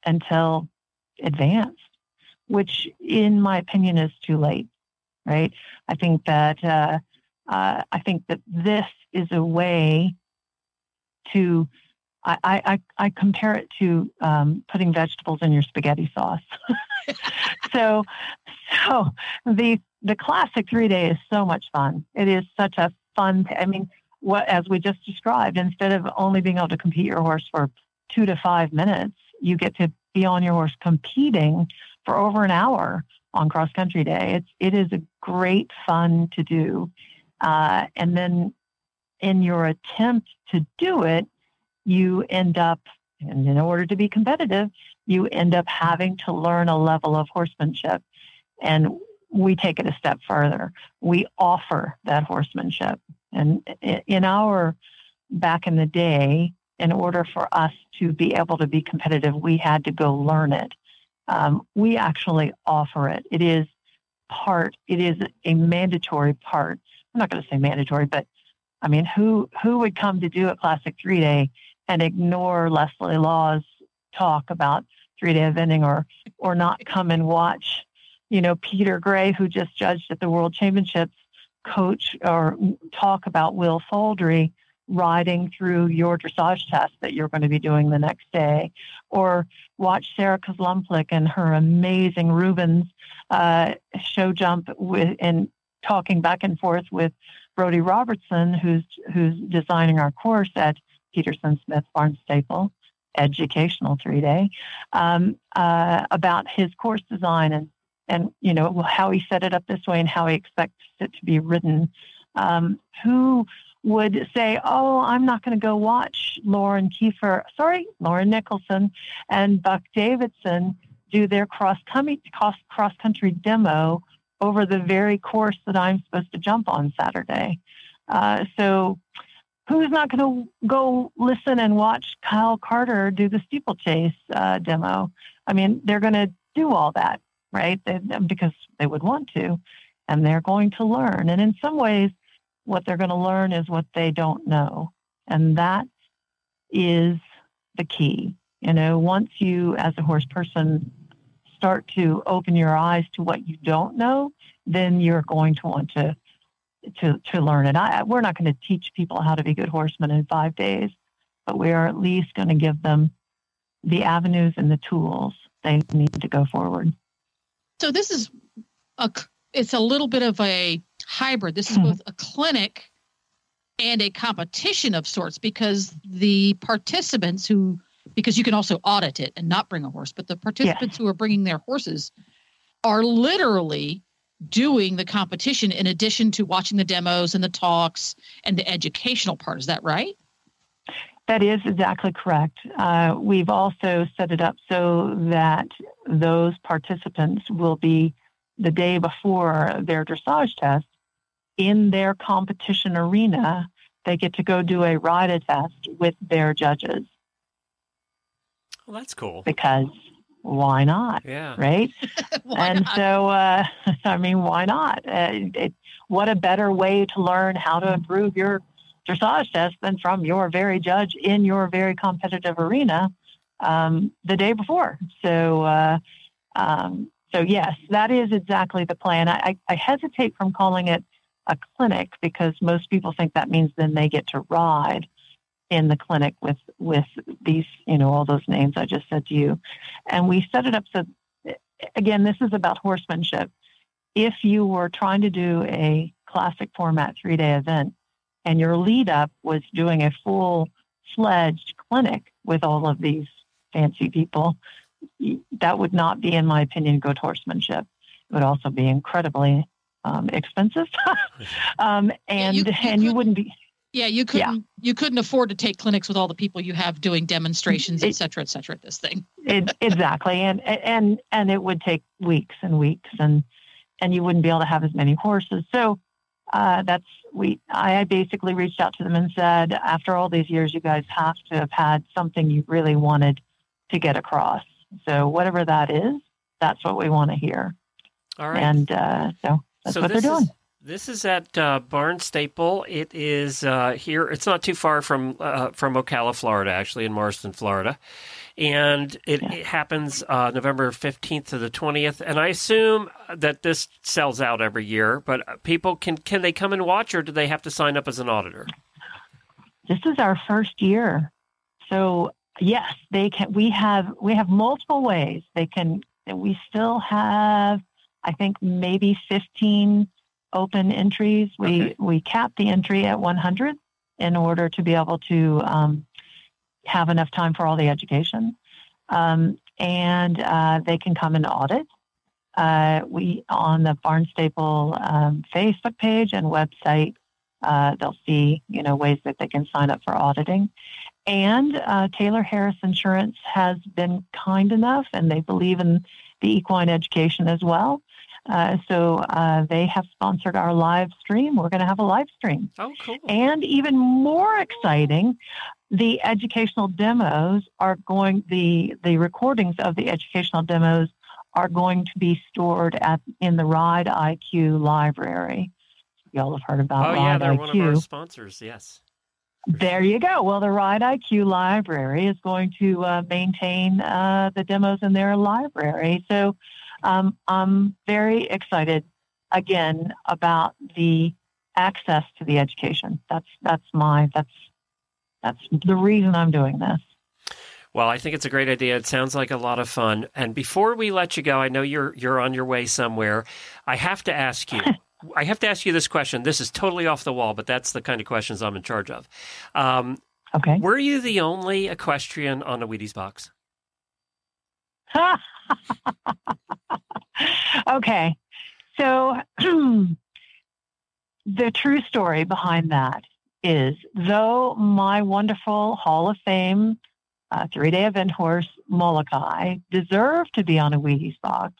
until advanced, which in my opinion is too late, right? I think that uh, uh, I think that this is a way to I, I, I compare it to um, putting vegetables in your spaghetti sauce. [laughs] so so the the classic three day is so much fun. It is such a fun. I mean, what as we just described, instead of only being able to compete your horse for two to five minutes, you get to be on your horse competing for over an hour on cross country day. It's it is a great fun to do, uh, and then in your attempt to do it, you end up, and in order to be competitive, you end up having to learn a level of horsemanship, and we take it a step further. We offer that horsemanship. And in our, back in the day, in order for us to be able to be competitive, we had to go learn it. Um, we actually offer it. It is part, it is a mandatory part. I'm not going to say mandatory, but I mean, who, who would come to do a classic three day and ignore Leslie Law's talk about three day eventing or, or not come and watch you know, Peter Gray, who just judged at the World Championships, coach or talk about Will Faudree riding through your dressage test that you're going to be doing the next day, or watch Sarah Kozumplik and her amazing Rubens uh, show jump with and talking back and forth with Brody Robertson, who's who's designing our course at Peterson Smith Barnstaple educational three day um, uh, about his course design and and you know how he set it up this way and how he expects it to be written. Um, who would say, "Oh, I'm not going to go watch Lauren Kieffer, sorry, Lauren Nicholson and Buck Davidson do their cross cross country demo over the very course that I'm supposed to jump on Saturday. Uh, so who's not going to go listen and watch Kyle Carter do the steeplechase uh, demo? I mean, they're going to do all that, right? They, because they would want to, and they're going to learn. And in some ways, what they're going to learn is what they don't know, and that is the key. You know, once you, as a horse person, start to open your eyes to what you don't know, then you're going to want to to to learn it. I, we're not going to teach people how to be good horsemen in five days, but we are at least going to give them the avenues and the tools they need to go forward. So this is a it's a little bit of a hybrid. This is mm-hmm. both a clinic and a competition of sorts because the participants who because you can also audit it and not bring a horse, but the participants yes. who are bringing their horses are literally doing the competition in addition to watching the demos and the talks and the educational part. Is that right? That is exactly correct. Uh, we've also set it up so that those participants will be the day before their dressage test in their competition arena. They get to go do a ride test with their judges. Well, that's cool. Because why not? Yeah. Right. [laughs] and not? so, uh, [laughs] I mean, why not? Uh, it, what a better way to learn how to improve your dressage test than from your very judge in your very competitive arena um, the day before. So, uh, um, so yes, that is exactly the plan. I, I hesitate from calling it a clinic because most people think that means then they get to ride in the clinic with with these you know all those names I just said to you, and we set it up so again this is about horsemanship. If you were trying to do a classic format three day event, and your lead up was doing a full fledged clinic with all of these fancy people, that would not be, in my opinion, good horsemanship. It would also be incredibly um, expensive, [laughs] um, and yeah, you, you and you wouldn't be yeah, you couldn't yeah. you couldn't afford to take clinics with all the people you have doing demonstrations, et cetera, et cetera, at this thing. it, exactly. And and and it would take weeks and weeks and and you wouldn't be able to have as many horses. So uh, that's we I basically reached out to them and said, after all these years, you guys have to have had something you really wanted to get across. So whatever that is, that's what we want to hear. All right. And uh, so that's so what they're doing. Is, this is at uh, Barnstaple. It is uh, here. It's not too far from uh, from Ocala, Florida, actually, in Morriston, Florida, and it, it happens uh, November fifteenth to the twentieth. And I assume that this sells out every year. But people can can they come and watch, or do they have to sign up as an auditor? This is our first year, so yes, they can. We have we have multiple ways they can. We still have, I think, maybe fifteen open entries. We okay. we cap the entry at 100 in order to be able to um, have enough time for all the education, um, and uh, they can come and audit. Uh, we on the Barnstaple um, Facebook page and website. Uh, they'll see, you know, ways that they can sign up for auditing. And uh, Taylor Harris Insurance has been kind enough, and they believe in the equine education as well, uh, so uh, they have sponsored our live stream. We're going to have a live stream. Oh, cool. And even more exciting, the educational demos are going, the, the recordings of the educational demos are going to be stored at in the Ride IQ library. Y'all have heard about oh, Ride yeah, they're IQ. one of our sponsors, yes. There you go. Well, the Ride IQ library is going to uh, maintain uh, the demos in their library. So um, I'm very excited again about the access to the education. That's that's my that's that's the reason I'm doing this. Well, I think it's a great idea. It sounds like a lot of fun. And before we let you go, I know you're you're on your way somewhere. I have to ask you. [laughs] I have to ask you this question. This is totally off the wall, but that's the kind of questions I'm in charge of. Um, okay. Were you the only equestrian on a Wheaties box? [laughs] okay. So [clears throat] the true story behind that is though my wonderful Hall of Fame uh, three day event horse Molokai deserved to be on a Wheaties box?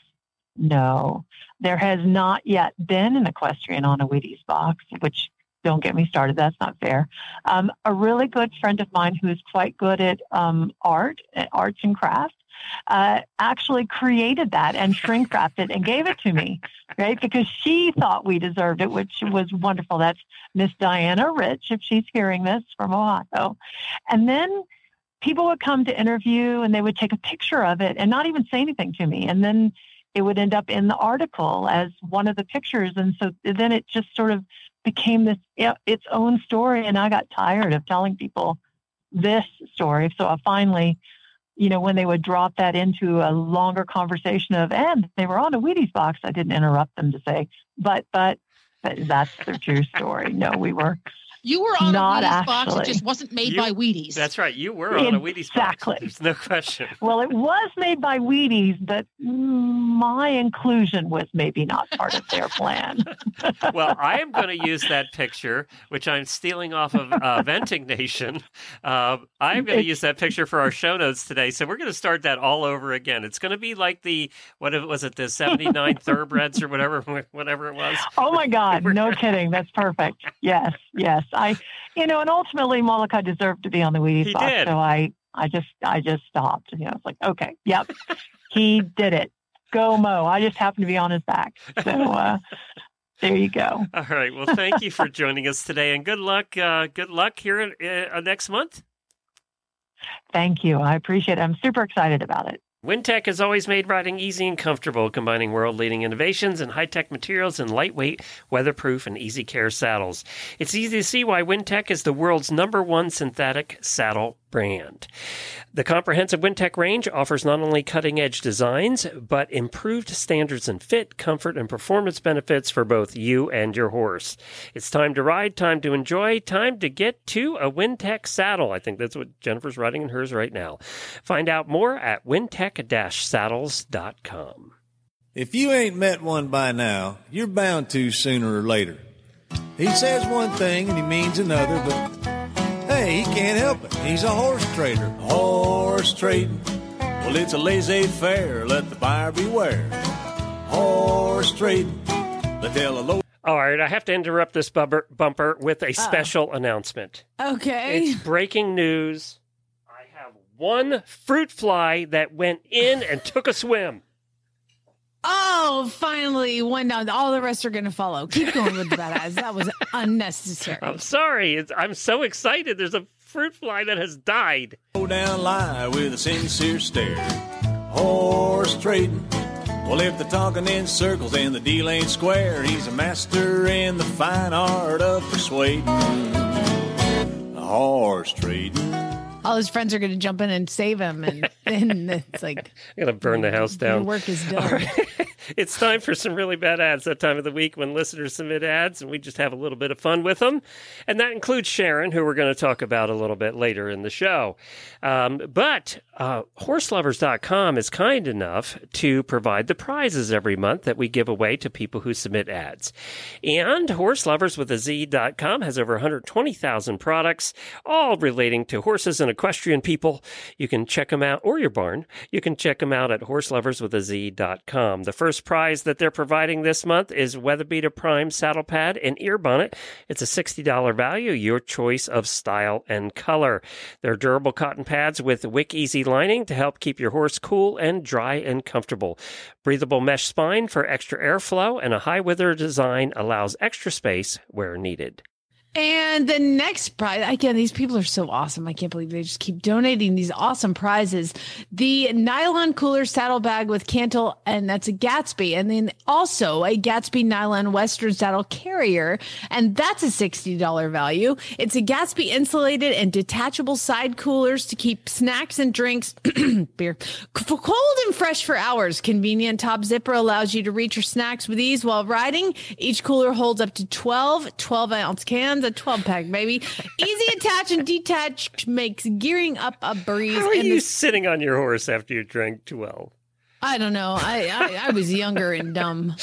No, there has not yet been an equestrian on a Wheaties box, which don't get me started. That's not fair. Um, a really good friend of mine who's quite good at um, art, arts and crafts, uh, actually created that and shrink wrapped it and gave it to me, right? Because she thought we deserved it, which was wonderful. That's Miss Diana Rich, if she's hearing this from Ohio. And then people would come to interview and they would take a picture of it and not even say anything to me. And then it would end up in the article as one of the pictures. And so then it just sort of became this its own story. And I got tired of telling people this story. So I finally, you know, when they would drop that into a longer conversation of, and they were on a Wheaties box, I didn't interrupt them to say, but, but, but that's the true story. No, we were you were on Not a Wheaties actually. box. It just wasn't made You- by Wheaties. That's right. You were on a Wheaties box. Exactly. There's no question. Well, it was made by Wheaties, but my inclusion was maybe not part of their plan. [laughs] well, I am going to use that picture, which I'm stealing off of uh, [laughs] Eventing Nation. Uh, I'm going to use that picture for our show notes today. So we're going to start that all over again. It's going to be like the what was it, the '79 [laughs] Thoroughbreds or whatever, whatever it was. Oh my God, no kidding. That's perfect. Yes, yes. I, you know, and ultimately Molokai deserved to be on the Wheaties He box, did. so I, I just, I just stopped. You know, it's like, okay, yep, [laughs] he did it. Go Mo. I just happened to be on his back. So [laughs] uh, there you go. All right. Well, thank you for joining us today, and good luck. Uh, good luck here in, uh, next month. Thank you. I appreciate it. I'm super excited about it. Wintec has always made riding easy and comfortable, combining world leading innovations and high tech materials in lightweight, weatherproof, and easy care saddles. It's easy to see why Wintec is the world's number one synthetic saddle brand. The comprehensive Wintec range offers not only cutting edge designs, but improved standards in fit, comfort, and performance benefits for both you and your horse. It's time to ride, time to enjoy, time to get to a Wintec saddle. I think that's what Jennifer's riding in hers right now. Find out more at wintec-saddles.com. If you ain't met one by now, you're bound to sooner or later. He says one thing and he means another, but hey, he can't help it. He's a horse trader. Horse trading. Well, it's a laissez faire. Let the buyer beware. Horse trading. They tell a low. All right, I have to interrupt this bumper, bumper with a special announcement. Okay. It's breaking news. I have one fruit fly that went in and took a swim. Oh, finally, one down. All the rest are going to follow. Keep going with that as that was unnecessary. I'm sorry. It's, I'm so excited. There's a fruit fly that has died. Low down lie with a sincere stare. Horse trading. Well, if they're talking in circles and the deal ain't square, he's a master in the fine art of persuading. Horse trading. All his friends are going to jump in and save him, and [laughs] then it's like I'm going to burn the house your down. work is done. right. [laughs] it's time for some really bad ads that time of the week when listeners submit ads and we just have a little bit of fun with them. And that includes Sharon, who we're going to talk about a little bit later in the show. Um, but uh, horseloverz.com is kind enough to provide the prizes every month that we give away to people who submit ads. And Horse Lovers with a Z.com has over 120,000 products, all relating to horses and equestrian people. You can check them out, or your barn. You can check them out at horseloverswithaZ.com. The first prize that they're providing this month is Weatherbeeta Prime Saddle Pad and Ear Bonnet. It's a $60 value, your choice of style and color. They're durable cotton pads with Wick Easy lining to help keep your horse cool and dry and comfortable. Breathable mesh spine for extra airflow, and a high wither design allows extra space where needed. And the next prize, again, these people are so awesome. I can't believe they just keep donating these awesome prizes. The nylon cooler saddle bag with cantle, and that's a Gatsby. And then also a Gatsby nylon Western saddle carrier, and that's a $60 value. It's a Gatsby insulated and detachable side coolers to keep snacks and drinks, [clears throat] beer, cold and fresh for hours. Convenient top zipper allows you to reach your snacks with ease while riding. Each cooler holds up to 12 12 ounce cans, a 12 pack, baby. Easy attach and detach makes gearing up a breeze. How are and you the sitting on your horse after you drank 12? I don't know. I, I, I was younger and dumb.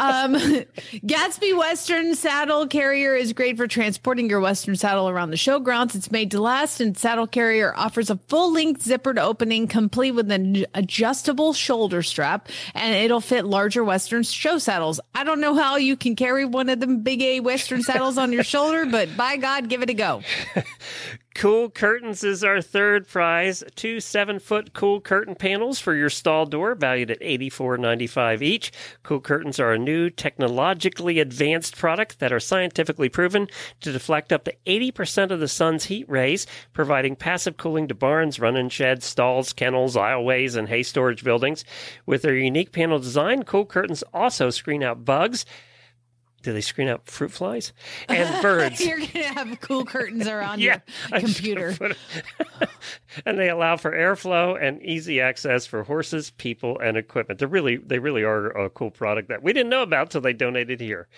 Um, Gatsby Western Saddle Carrier is great for transporting your Western saddle around the showgrounds. It's made to last, and Saddle Carrier offers a full length zippered opening complete with an adjustable shoulder strap, and it'll fit larger Western show saddles. I don't know how you can carry one of them big A Western saddles on your shoulder, but by God, give it a go. [laughs] Cool Curtains is our third prize. Two seven foot cool curtain panels for your stall door, valued at $84.95 each. Cool Curtains are a new, technologically advanced product that are scientifically proven to deflect up to 80% of the sun's heat rays, providing passive cooling to barns, run in sheds, stalls, kennels, aisleways, and hay storage buildings. With their unique panel design, Cool Curtains also screen out bugs. Do they screen out fruit flies and [laughs] birds? You're gonna have cool curtains around [laughs] Yeah, your computer. put [laughs] and they allow for airflow and easy access for horses, people, and equipment. They really, they really are a cool product that we didn't know about till they donated here.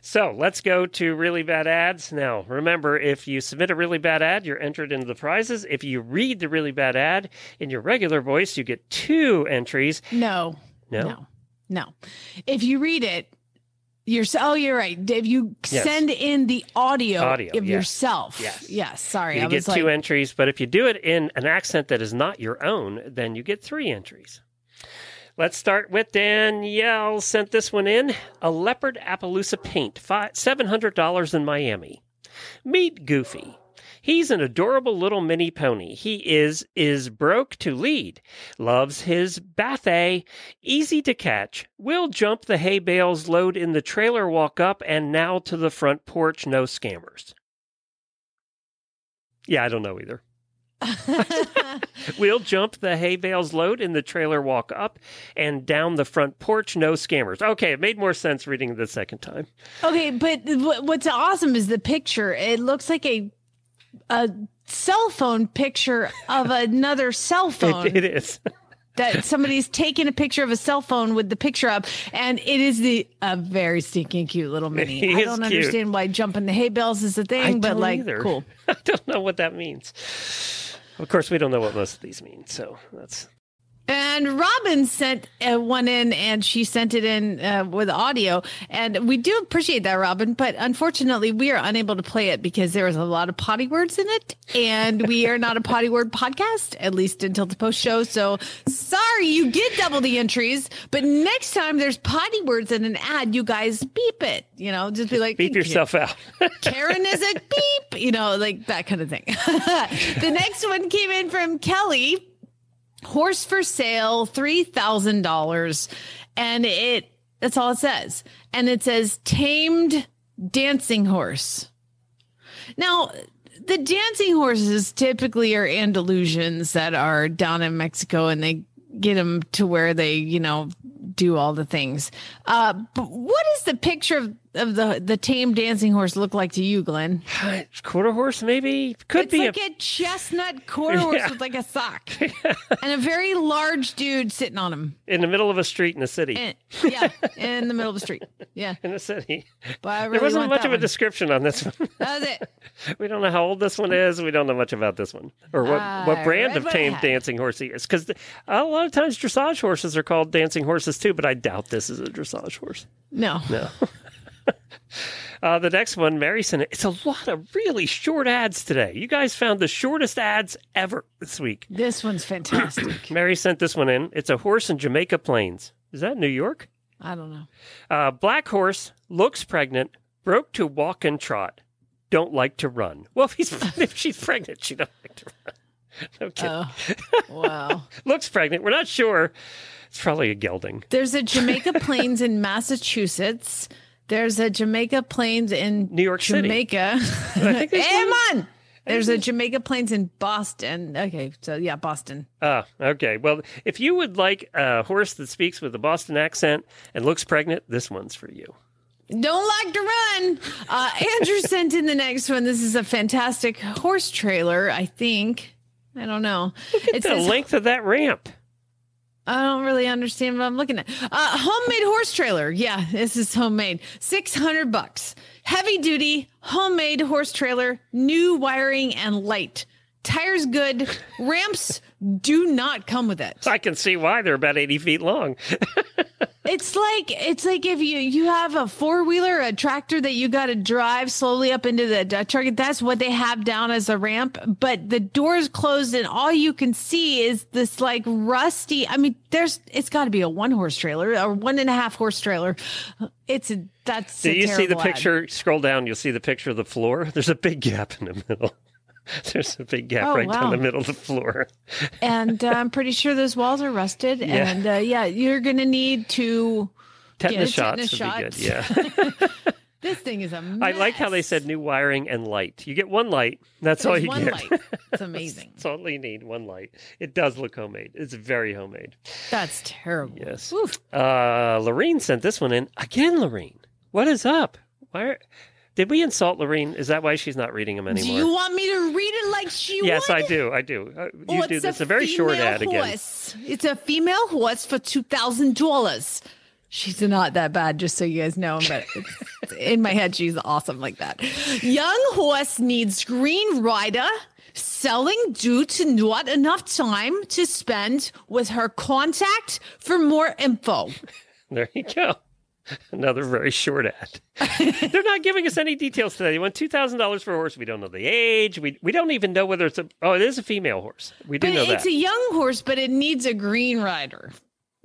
So let's go to really bad ads now. Remember, if you submit a really bad ad, you're entered into the prizes. If you read the really bad ad in your regular voice, you get two entries. No, No, no, no. If you read it, oh, you're right. If you Yes. send in the audio, Audio, of yes. yourself, Yes. yes. Sorry, you I get two like, entries. But if you do it in an accent that is not your own, then you get three entries. Let's start with Danielle. Sent this one in. A leopard Appaloosa paint, five, $700 in Miami. Meet Goofy. He's an adorable little mini pony. He is is broke to lead, loves his bathe, easy to catch, will jump the hay bales, load in the trailer, walk up, and now to the front porch, no scammers. Yeah, I don't know either. [laughs] [laughs] We'll jump the hay bales load in the trailer, walk up and down the front porch, no scammers. Okay, it made more sense reading it the second time. okay, but what's awesome is the picture. It looks like a a cell phone picture of another cell phone. It, it is. that somebody's taken a picture of a cell phone with the picture up, and it is the a very stinking cute little mini. He I don't cute. understand why jumping the hay bales is a thing, but don't like either. cool. [laughs] I don't know what that means. Of course, we don't know what most of these mean, so that's And Robin sent uh, one in, and she sent it in uh, with audio, and we do appreciate that, Robin. But unfortunately, we are unable to play it because there was a lot of potty words in it, and we are not a potty word podcast, at least until the post show. So sorry, you get double the entries, but next time there's potty words in an ad, you guys beep it. You know, just be like beep yourself out. [laughs] Karen is a beep, you know, like that kind of thing. [laughs] the next one came in from Kelly. Horse for sale, $3,000. And it, that's all it says. And it says tamed dancing horse. Now, the dancing horses typically are Andalusians that are down in Mexico and they get them to where they, you know, do all the things. Uh, but what does the picture of, of the, the tame dancing horse look like to you, Glenn? [sighs] Quarter horse, maybe could it's be like a, a, chestnut quarter horse Yeah. with like a sock [laughs] and a very large dude sitting on him. in the middle of a street in the city. And, [laughs] yeah, in the middle of the street. Yeah, in the city. but really there wasn't much of a description on this one. That was it. [laughs] we don't know how old this one is. We don't know much about this one or what, what brand read of tame dancing horse he is. Because a lot of times dressage horses are called dancing horses too, but I doubt this is a dressage horse. No. No. [laughs] Uh, the next one, Mary sent it. It's a lot of really short ads today. You guys found the shortest ads ever this week. This one's fantastic. [clears throat] Mary sent this one in. It's a horse in Jamaica Plains. Is that New York? I don't know. Uh, black horse looks pregnant, broke to walk and trot, don't like to run. Well, if he's [laughs] if she's pregnant, she don't like to run. [laughs] No kidding. Oh, wow. Looks pregnant. We're not sure. It's probably a gelding. There's a Jamaica [laughs] Plains in Massachusetts. There's a Jamaica Plains in New York City. Jamaica. think there's Come one- on. There's a Jamaica Plains in Boston. Okay, so yeah, Boston. Ah, okay. Well, if you would like a horse that speaks with a Boston accent and looks pregnant, this one's for you. Don't like to run. Uh, Andrew [laughs] sent in the next one. This is a fantastic horse trailer, I think. I don't know. It The says length of that ramp. I don't really understand what I'm looking at. Uh, homemade horse trailer. Yeah, this is homemade. 600 bucks. Heavy duty homemade horse trailer, new wiring and light. Tires good. Ramps do not come with it. I can see why they're about 80 feet long. [laughs] It's like it's like if you you have a four wheeler, a tractor that you got to drive slowly up into the truck. That's what they have down as a ramp, but the doors closed and all you can see is this like rusty. I mean, there's it's got to be a one horse trailer or one and a half horse trailer. It's a that's. Do you see the ad. picture? Scroll down, you'll see the picture of the floor. [laughs] There's a big gap in the middle. [laughs] There's a big gap Oh, right down the middle of the floor. [laughs] and uh, I'm pretty sure those walls are rusted. Yeah. And uh, yeah, you're gonna need to. Tetanus Get shots tetanus good. Yeah. [laughs] This thing is a. I like how they said new wiring and light. You get one light. That's all There's you one get. light. It's amazing. That's all you need. One light. It does look homemade. It's very homemade. That's terrible. Yes. Oof. Uh, Lorene sent this one in again. Lorene, what is up? Why are, did we insult Lorene? Is that why she's not reading them anymore? Do you want me to read it like she yes, would? I do. I do. Uh, you Oh, do. it's That's a, very short female ad again. horse. It's a female horse for two thousand dollars. She's not that bad, just so you guys know. But [laughs] it's, in my head, she's awesome like that. Young horse needs green rider. Selling due to not enough time to spend with her contact for more info. [laughs] There you go. [laughs] Another very short ad. [laughs] They're not giving us any details today. They want two thousand dollars for a horse. We don't know the age. We we don't even know whether it's a. Oh, it is a female horse. We do But know it's that. a young horse, but it needs a green rider.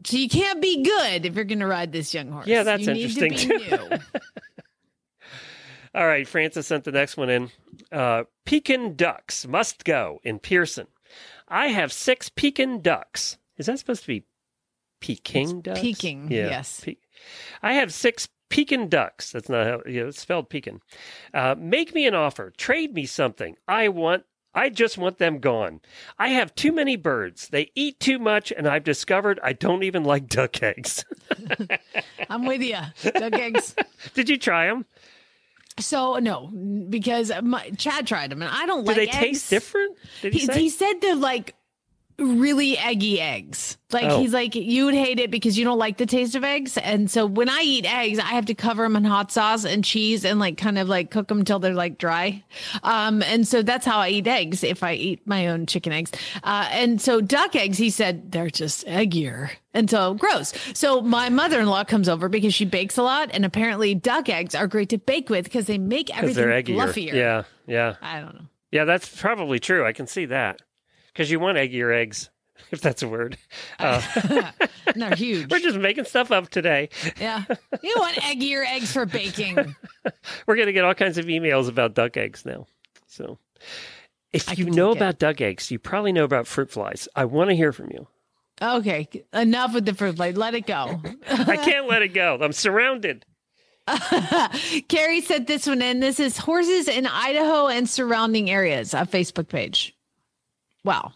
So you can't be good if you're going to ride this young horse. Yeah, that's you need to interesting, be too. new. [laughs] All right, Francis sent the next one in. Uh, Pekin ducks must go in Pearson. I have six Pekin ducks. Is that supposed to be Peking ducks? Peking, yes. Pe- I have six Pekin ducks. That's not how you know, it's spelled Pekin. Uh, make me an offer. Trade me something. I want. I just want them gone. I have too many birds. They eat too much, and I've discovered I don't even like duck eggs. [laughs] I'm with you. Duck eggs. Did you try them? So no, because my, Chad tried them, and I don't Do like. Do they eggs. taste different? Did he, He, say? he said they're like really eggy eggs. Like Oh. he's like you would hate it because you don't like the taste of eggs, and so when I eat eggs, I have to cover them in hot sauce and cheese and like kind of like cook them till they're like dry. Um, and so that's how I eat eggs if I eat my own chicken eggs. Uh, and so duck eggs, he said they're just eggier. And so gross. So my mother-in-law comes over because she bakes a lot, and apparently duck eggs are great to bake with because they make everything fluffier. Yeah, yeah. I don't know. Yeah, that's probably true. I can see that. Because you want eggier eggs, [laughs] if that's a word. [laughs] Uh, they're huge. we're just making stuff up today. Yeah. You want eggier eggs for baking. [laughs] We're going to get all kinds of emails about duck eggs now. So if I you know take it. about duck eggs, you probably know about fruit flies. I want to hear from you. Okay. Enough with the fruit fly. Let it go. I can't let it go. I'm surrounded. Carrie sent this one in. This is horses in Idaho and surrounding areas, a Facebook page. Wow.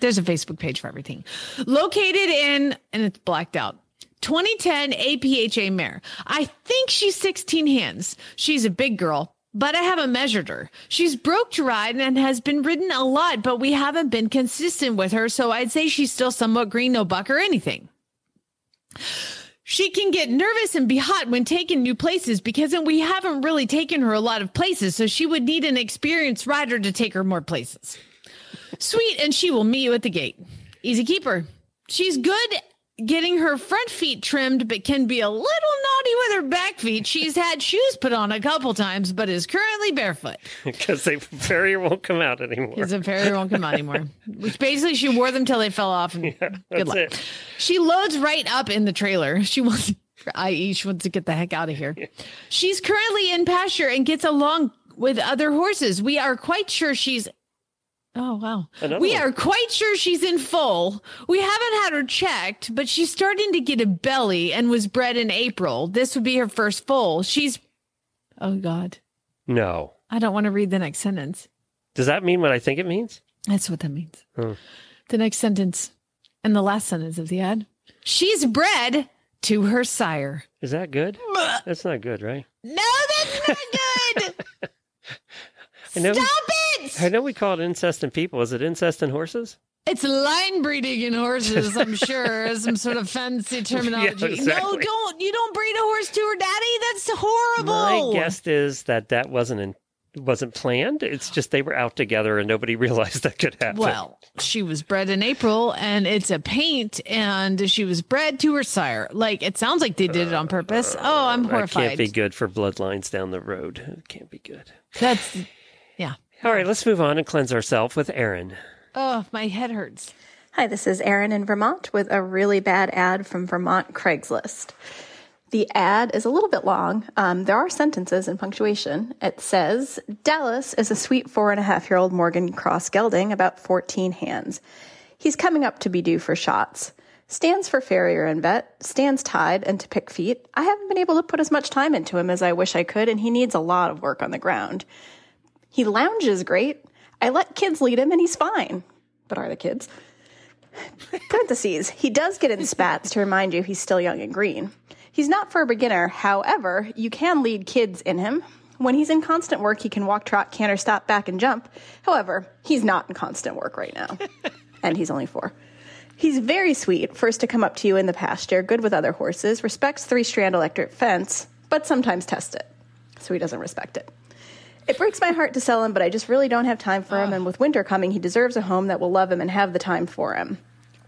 There's a Facebook page for everything. Located in, and it's blacked out. 2010 APHA mare. I think she's 16 hands. She's a big girl, but I haven't measured her. She's broke to ride and has been ridden a lot, but we haven't been consistent with her. So I'd say she's still somewhat green, no buck or anything. She can get nervous and be hot when taking new places because we haven't really taken her a lot of places. So she would need an experienced rider to take her more places. Sweet, and she will meet you at the gate. Easy keeper. She's good getting her front feet trimmed, but can be a little naughty with her back feet. She's had shoes put on a couple times, but is currently barefoot. Because the very won't come out anymore. Because the farrier won't come out anymore. [laughs] Which basically she wore them till they fell off. And [laughs] good That's luck. it. She loads right up in the trailer. [laughs] She wants, i.e., she wants to get the heck out of here. She's currently in pasture and gets along with other horses. We are quite sure she's. Oh wow! Another we one. are quite sure she's in full. We haven't had her checked, but she's starting to get a belly and was bred in April. This would be her first full. She's. Oh God! No. I don't want to read the next sentence. Does that mean what I think it means? That's what that means. Hmm. The next sentence and the last sentence of the ad. She's bred to her sire. Is that good? That's not good, right? No, that's not good. [laughs] I know, Stop it! I know we call it incest in people. Is it incest in horses? It's line breeding in horses, I'm [laughs] sure, some sort of fancy terminology. exactly. No, don't you don't breed a horse to her daddy. That's horrible. My guess is that that wasn't in, wasn't planned. It's just they were out together and nobody [laughs] realized that could happen. Well, she was bred in April and it's a paint and she was bred to her sire. Like it sounds like they did it on purpose. Oh, I'm that horrified. can't be good for bloodlines down the road. It can't be good. That's yeah. All right, let's move on and cleanse ourselves with Aaron. Oh, my head hurts. Hi, this is Erin in Vermont with a really bad ad from Vermont Craigslist. The ad is a little bit long. Um, there are sentences and punctuation. It says Dallas is a sweet four and a half year old Morgan Cross gelding, about 14 hands. He's coming up to be due for shots. Stands for farrier and vet, stands tied and to pick feet. I haven't been able to put as much time into him as I wish I could, and he needs a lot of work on the ground. He lounges great. I let kids lead him, and he's fine. But are the kids? Parentheses. He does get in spats to remind you he's still young and green. He's not for a beginner. However, you can lead kids in him. When he's in constant work, he can walk, trot, canter, stop, back, and jump. However, he's not in constant work right now. [laughs] and he's only four. He's very sweet, first to come up to you in the pasture, good with other horses, respects three strand electric fence, but sometimes tests it. So he doesn't respect it. It breaks my heart to sell him, but I just really don't have time for him. Ah. And with winter coming, he deserves a home that will love him and have the time for him.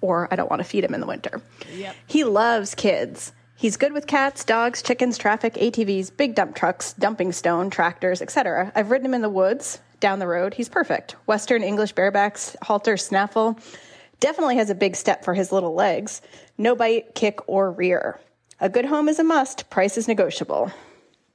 Or I don't want to feed him in the winter. Yep. He loves kids. He's good with cats, dogs, chickens, traffic, ATVs, big dump trucks, dumping stone, tractors, etc. I've ridden him in the woods, down the road. He's perfect. Western English barebacks, halter, snaffle. Definitely has a big step for his little legs. No bite, kick, or rear. A good home is a must. Price is negotiable.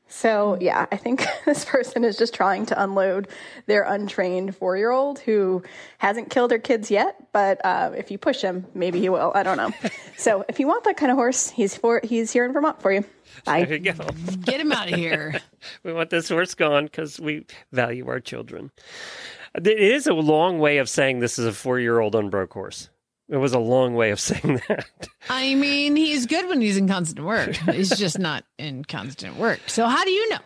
So, yeah, I think [laughs] this person is just trying to unload their untrained four year old who hasn't killed her kids yet, but uh, if you push him, maybe he will. I don't know. [laughs] so, if you want that kind of horse, he's for he's here in Vermont for you. Bye. There you go. Get him out of here. [laughs] we want this horse gone because we value our children. It is a long way of saying this is a four year old unbroke horse. It was a long way of [laughs] saying that. I mean, he's good when he's in constant work. He's just not in constant work. So how do you know?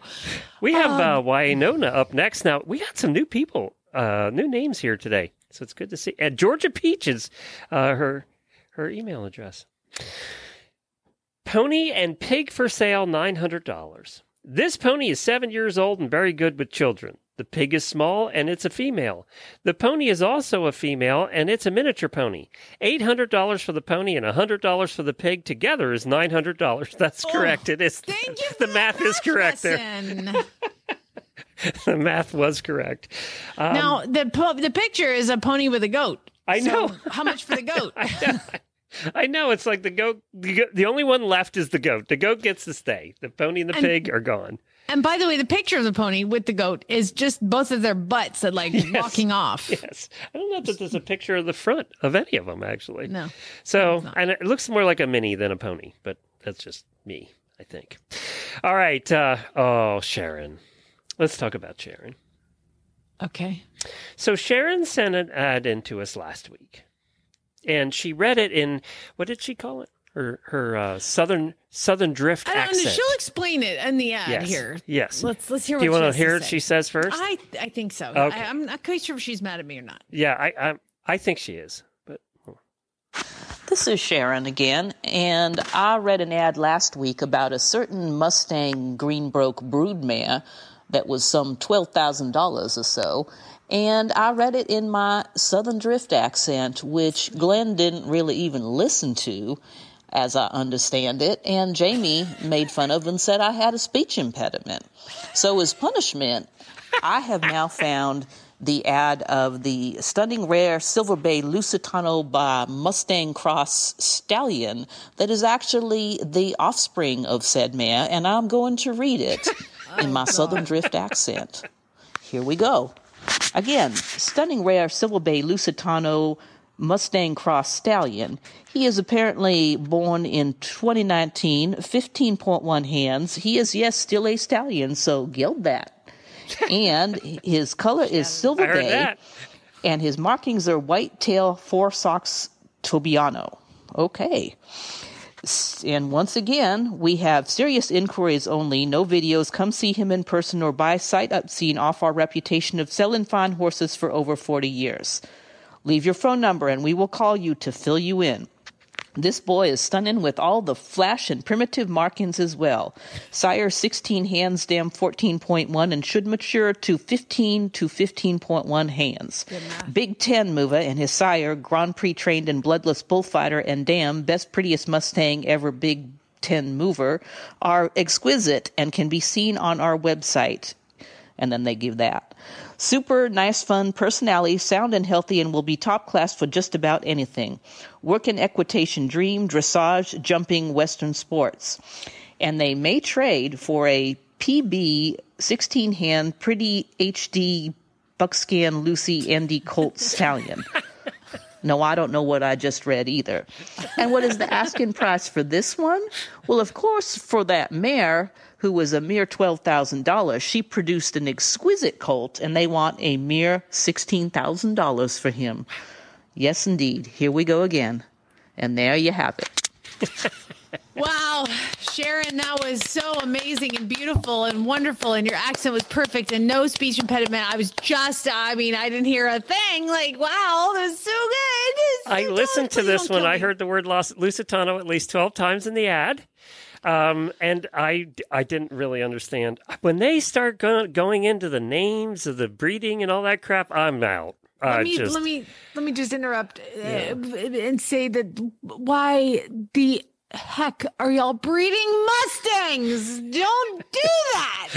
We have uh, Wynonna up next. Now, we got some new people, uh, new names here today. So it's good to see. And Georgia Peach is uh, her, her email address. Pony and pig for sale, $900. This pony is seven years old and very good with children. The pig is small and it's a female. The pony is also a female and it's a miniature pony. $800 for the pony and $100 for the pig together is $900. [laughs] That's correct. It is. Oh, Thank you. [laughs] The math is correct there. [laughs] The math was correct. Um, now the po- the picture is a pony with a goat. I So know. how much for the goat? I know it's like the goat. The, go- the only one left is the goat. The goat gets to stay. The pony and the And- pig are gone. And by the way, the picture of the pony with the goat is just both of their butts that like [laughs] walking off. Yes, I don't know that there's a picture of the front of any of them actually. No. So, and it looks more like a mini than a pony, but that's just me, I think. All right. Uh, oh, Sharon. Let's talk about Sharon. Okay. So Sharon sent an ad in to us last week, and she read it in what did she call it? Her her uh, southern southern drift I don't know. accent. She'll explain it in the ad yes. here. Yes. Let's let's hear. Do you want to hear what she says first? I I think so. Okay. I, I'm not quite sure if she's mad at me or not. yeah, I, I I think she is, but This is Sharon again, and I read an ad last week about a certain Mustang Greenbroke broodmare that was some $12,000 or so. And I read it in my Southern Drift accent, which Glenn didn't really even listen to, as I understand it. And Jamie made fun of and said I had a speech impediment. So, as punishment, I have now found the ad of the stunning rare Silver Bay Lusitano by Mustang Cross Stallion that is actually the offspring of said mare, and I'm going to read it [laughs] in my oh, Southern Drift accent. Here we go. Again, stunning rare Silver Bay Lusitano Mustang Cross Stallion. He is apparently born in 2019, 15.1 hands. He is, yes, still a stallion, so gild that. [laughs] And his color is Silver Bay, that. and his markings are white tail, four socks, Tobiano. Okay. And once again, we have serious inquiries only, no videos. Come see him in person or buy sight up unseen off our reputation of selling fine horses for over 40 years. Leave your phone number and we will call you to fill you in. This boy is stunning with all the flash and primitive markings as well. Sire 16 hands, dam 14.1, and should mature to 15 to 15.1 hands. Big 10 mover and his sire, Grand Prix trained and bloodless bullfighter and dam, best prettiest Mustang ever Big 10 mover, are exquisite and can be seen on our website. And then they give that. Super nice, fun personality, sound and healthy, and will be top class for just about anything. Work in equitation, dream, dressage, jumping, Western sports. And they may trade for a PB 16 hand, pretty HD buckskin Lucy Andy Colt [laughs] stallion. No, I don't know what I just read either. And what is the asking price for this one? Well, of course, for that mare, who was a mere $12,000, she produced an exquisite colt, and they want a mere $16,000 for him. Yes, indeed. Here we go again. And there you have it. [laughs] Wow, Sharon, that was so amazing and beautiful and wonderful, and your accent was perfect and no speech impediment. I was just, I mean, I didn't hear a thing. Like, wow, that was so good. I listened to this one. I heard the word Lusitano at least 12 times in the ad. Um, and I, I didn't really understand. When they start go- going into the names of the breeding and all that crap, I'm out. Let Uh, me just, let me let me just interrupt uh, and say that why the heck are y'all breeding mustangs? Don't do.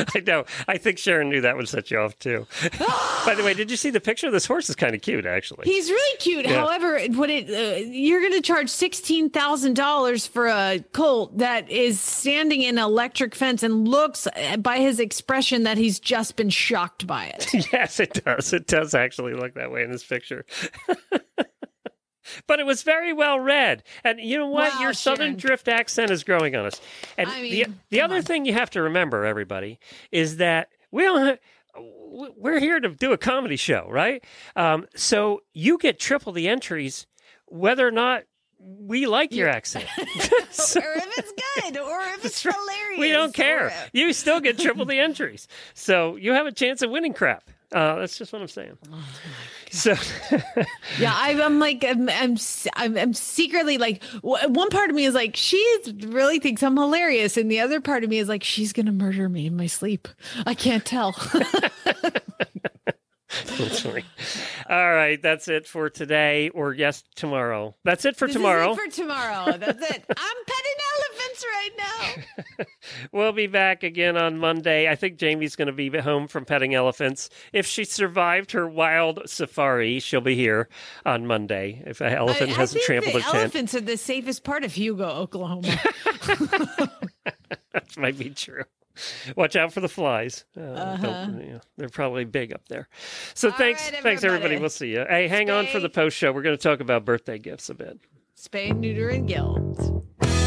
[laughs] I know. I think Sharon knew that would set you off too. [gasps] By the way, did you see the picture? This horse is kind of cute, actually. He's really cute. Yeah. However, what it uh, you're going to charge sixteen thousand dollars for a colt that is standing in electric fence and looks uh, by his expression that he's just been shocked by it. [laughs] yes, it does. It does actually look that way in this picture. [laughs] but it was very well read. And you know what? Wow, Your Southern Sharon. Drift accent is growing on us. And I the, mean, the other thing you have to remember, everybody, is that we don't. Have, we're here to do a comedy show, right? Um, so you get triple the entries, whether or not we like your accent. [laughs] [laughs] So- or if it's good, or if it's hilarious. we don't care. or- You still get triple the entries. So you have a chance of winning crap. Uh, that's just what I'm saying. So Yeah, I, I'm like, I'm, I'm, I'm, I'm secretly like, w- one part of me is like, she really thinks I'm hilarious, and the other part of me is like, she's gonna murder me in my sleep. I can't tell. [laughs] All right, that's it for today, or yes, tomorrow. That's it for This is tomorrow. it for tomorrow. That's it. [laughs] I'm petting elephants right now. [laughs] we'll be back again on Monday. I think Jamie's going to be home from petting elephants. If she survived her wild safari, she'll be here on Monday. If an elephant I, hasn't I trampled the her tent, elephants are the safest part of Hugo, Oklahoma. [laughs] that might be true. [laughs] Watch out for the flies. Uh, Uh-huh. don't- you know, they're probably big up there. So thanks, right, thanks everybody. everybody. We'll see you. Hey, hang on for the post show. We're going to talk about birthday gifts a bit. Spay, neuter, and guilt.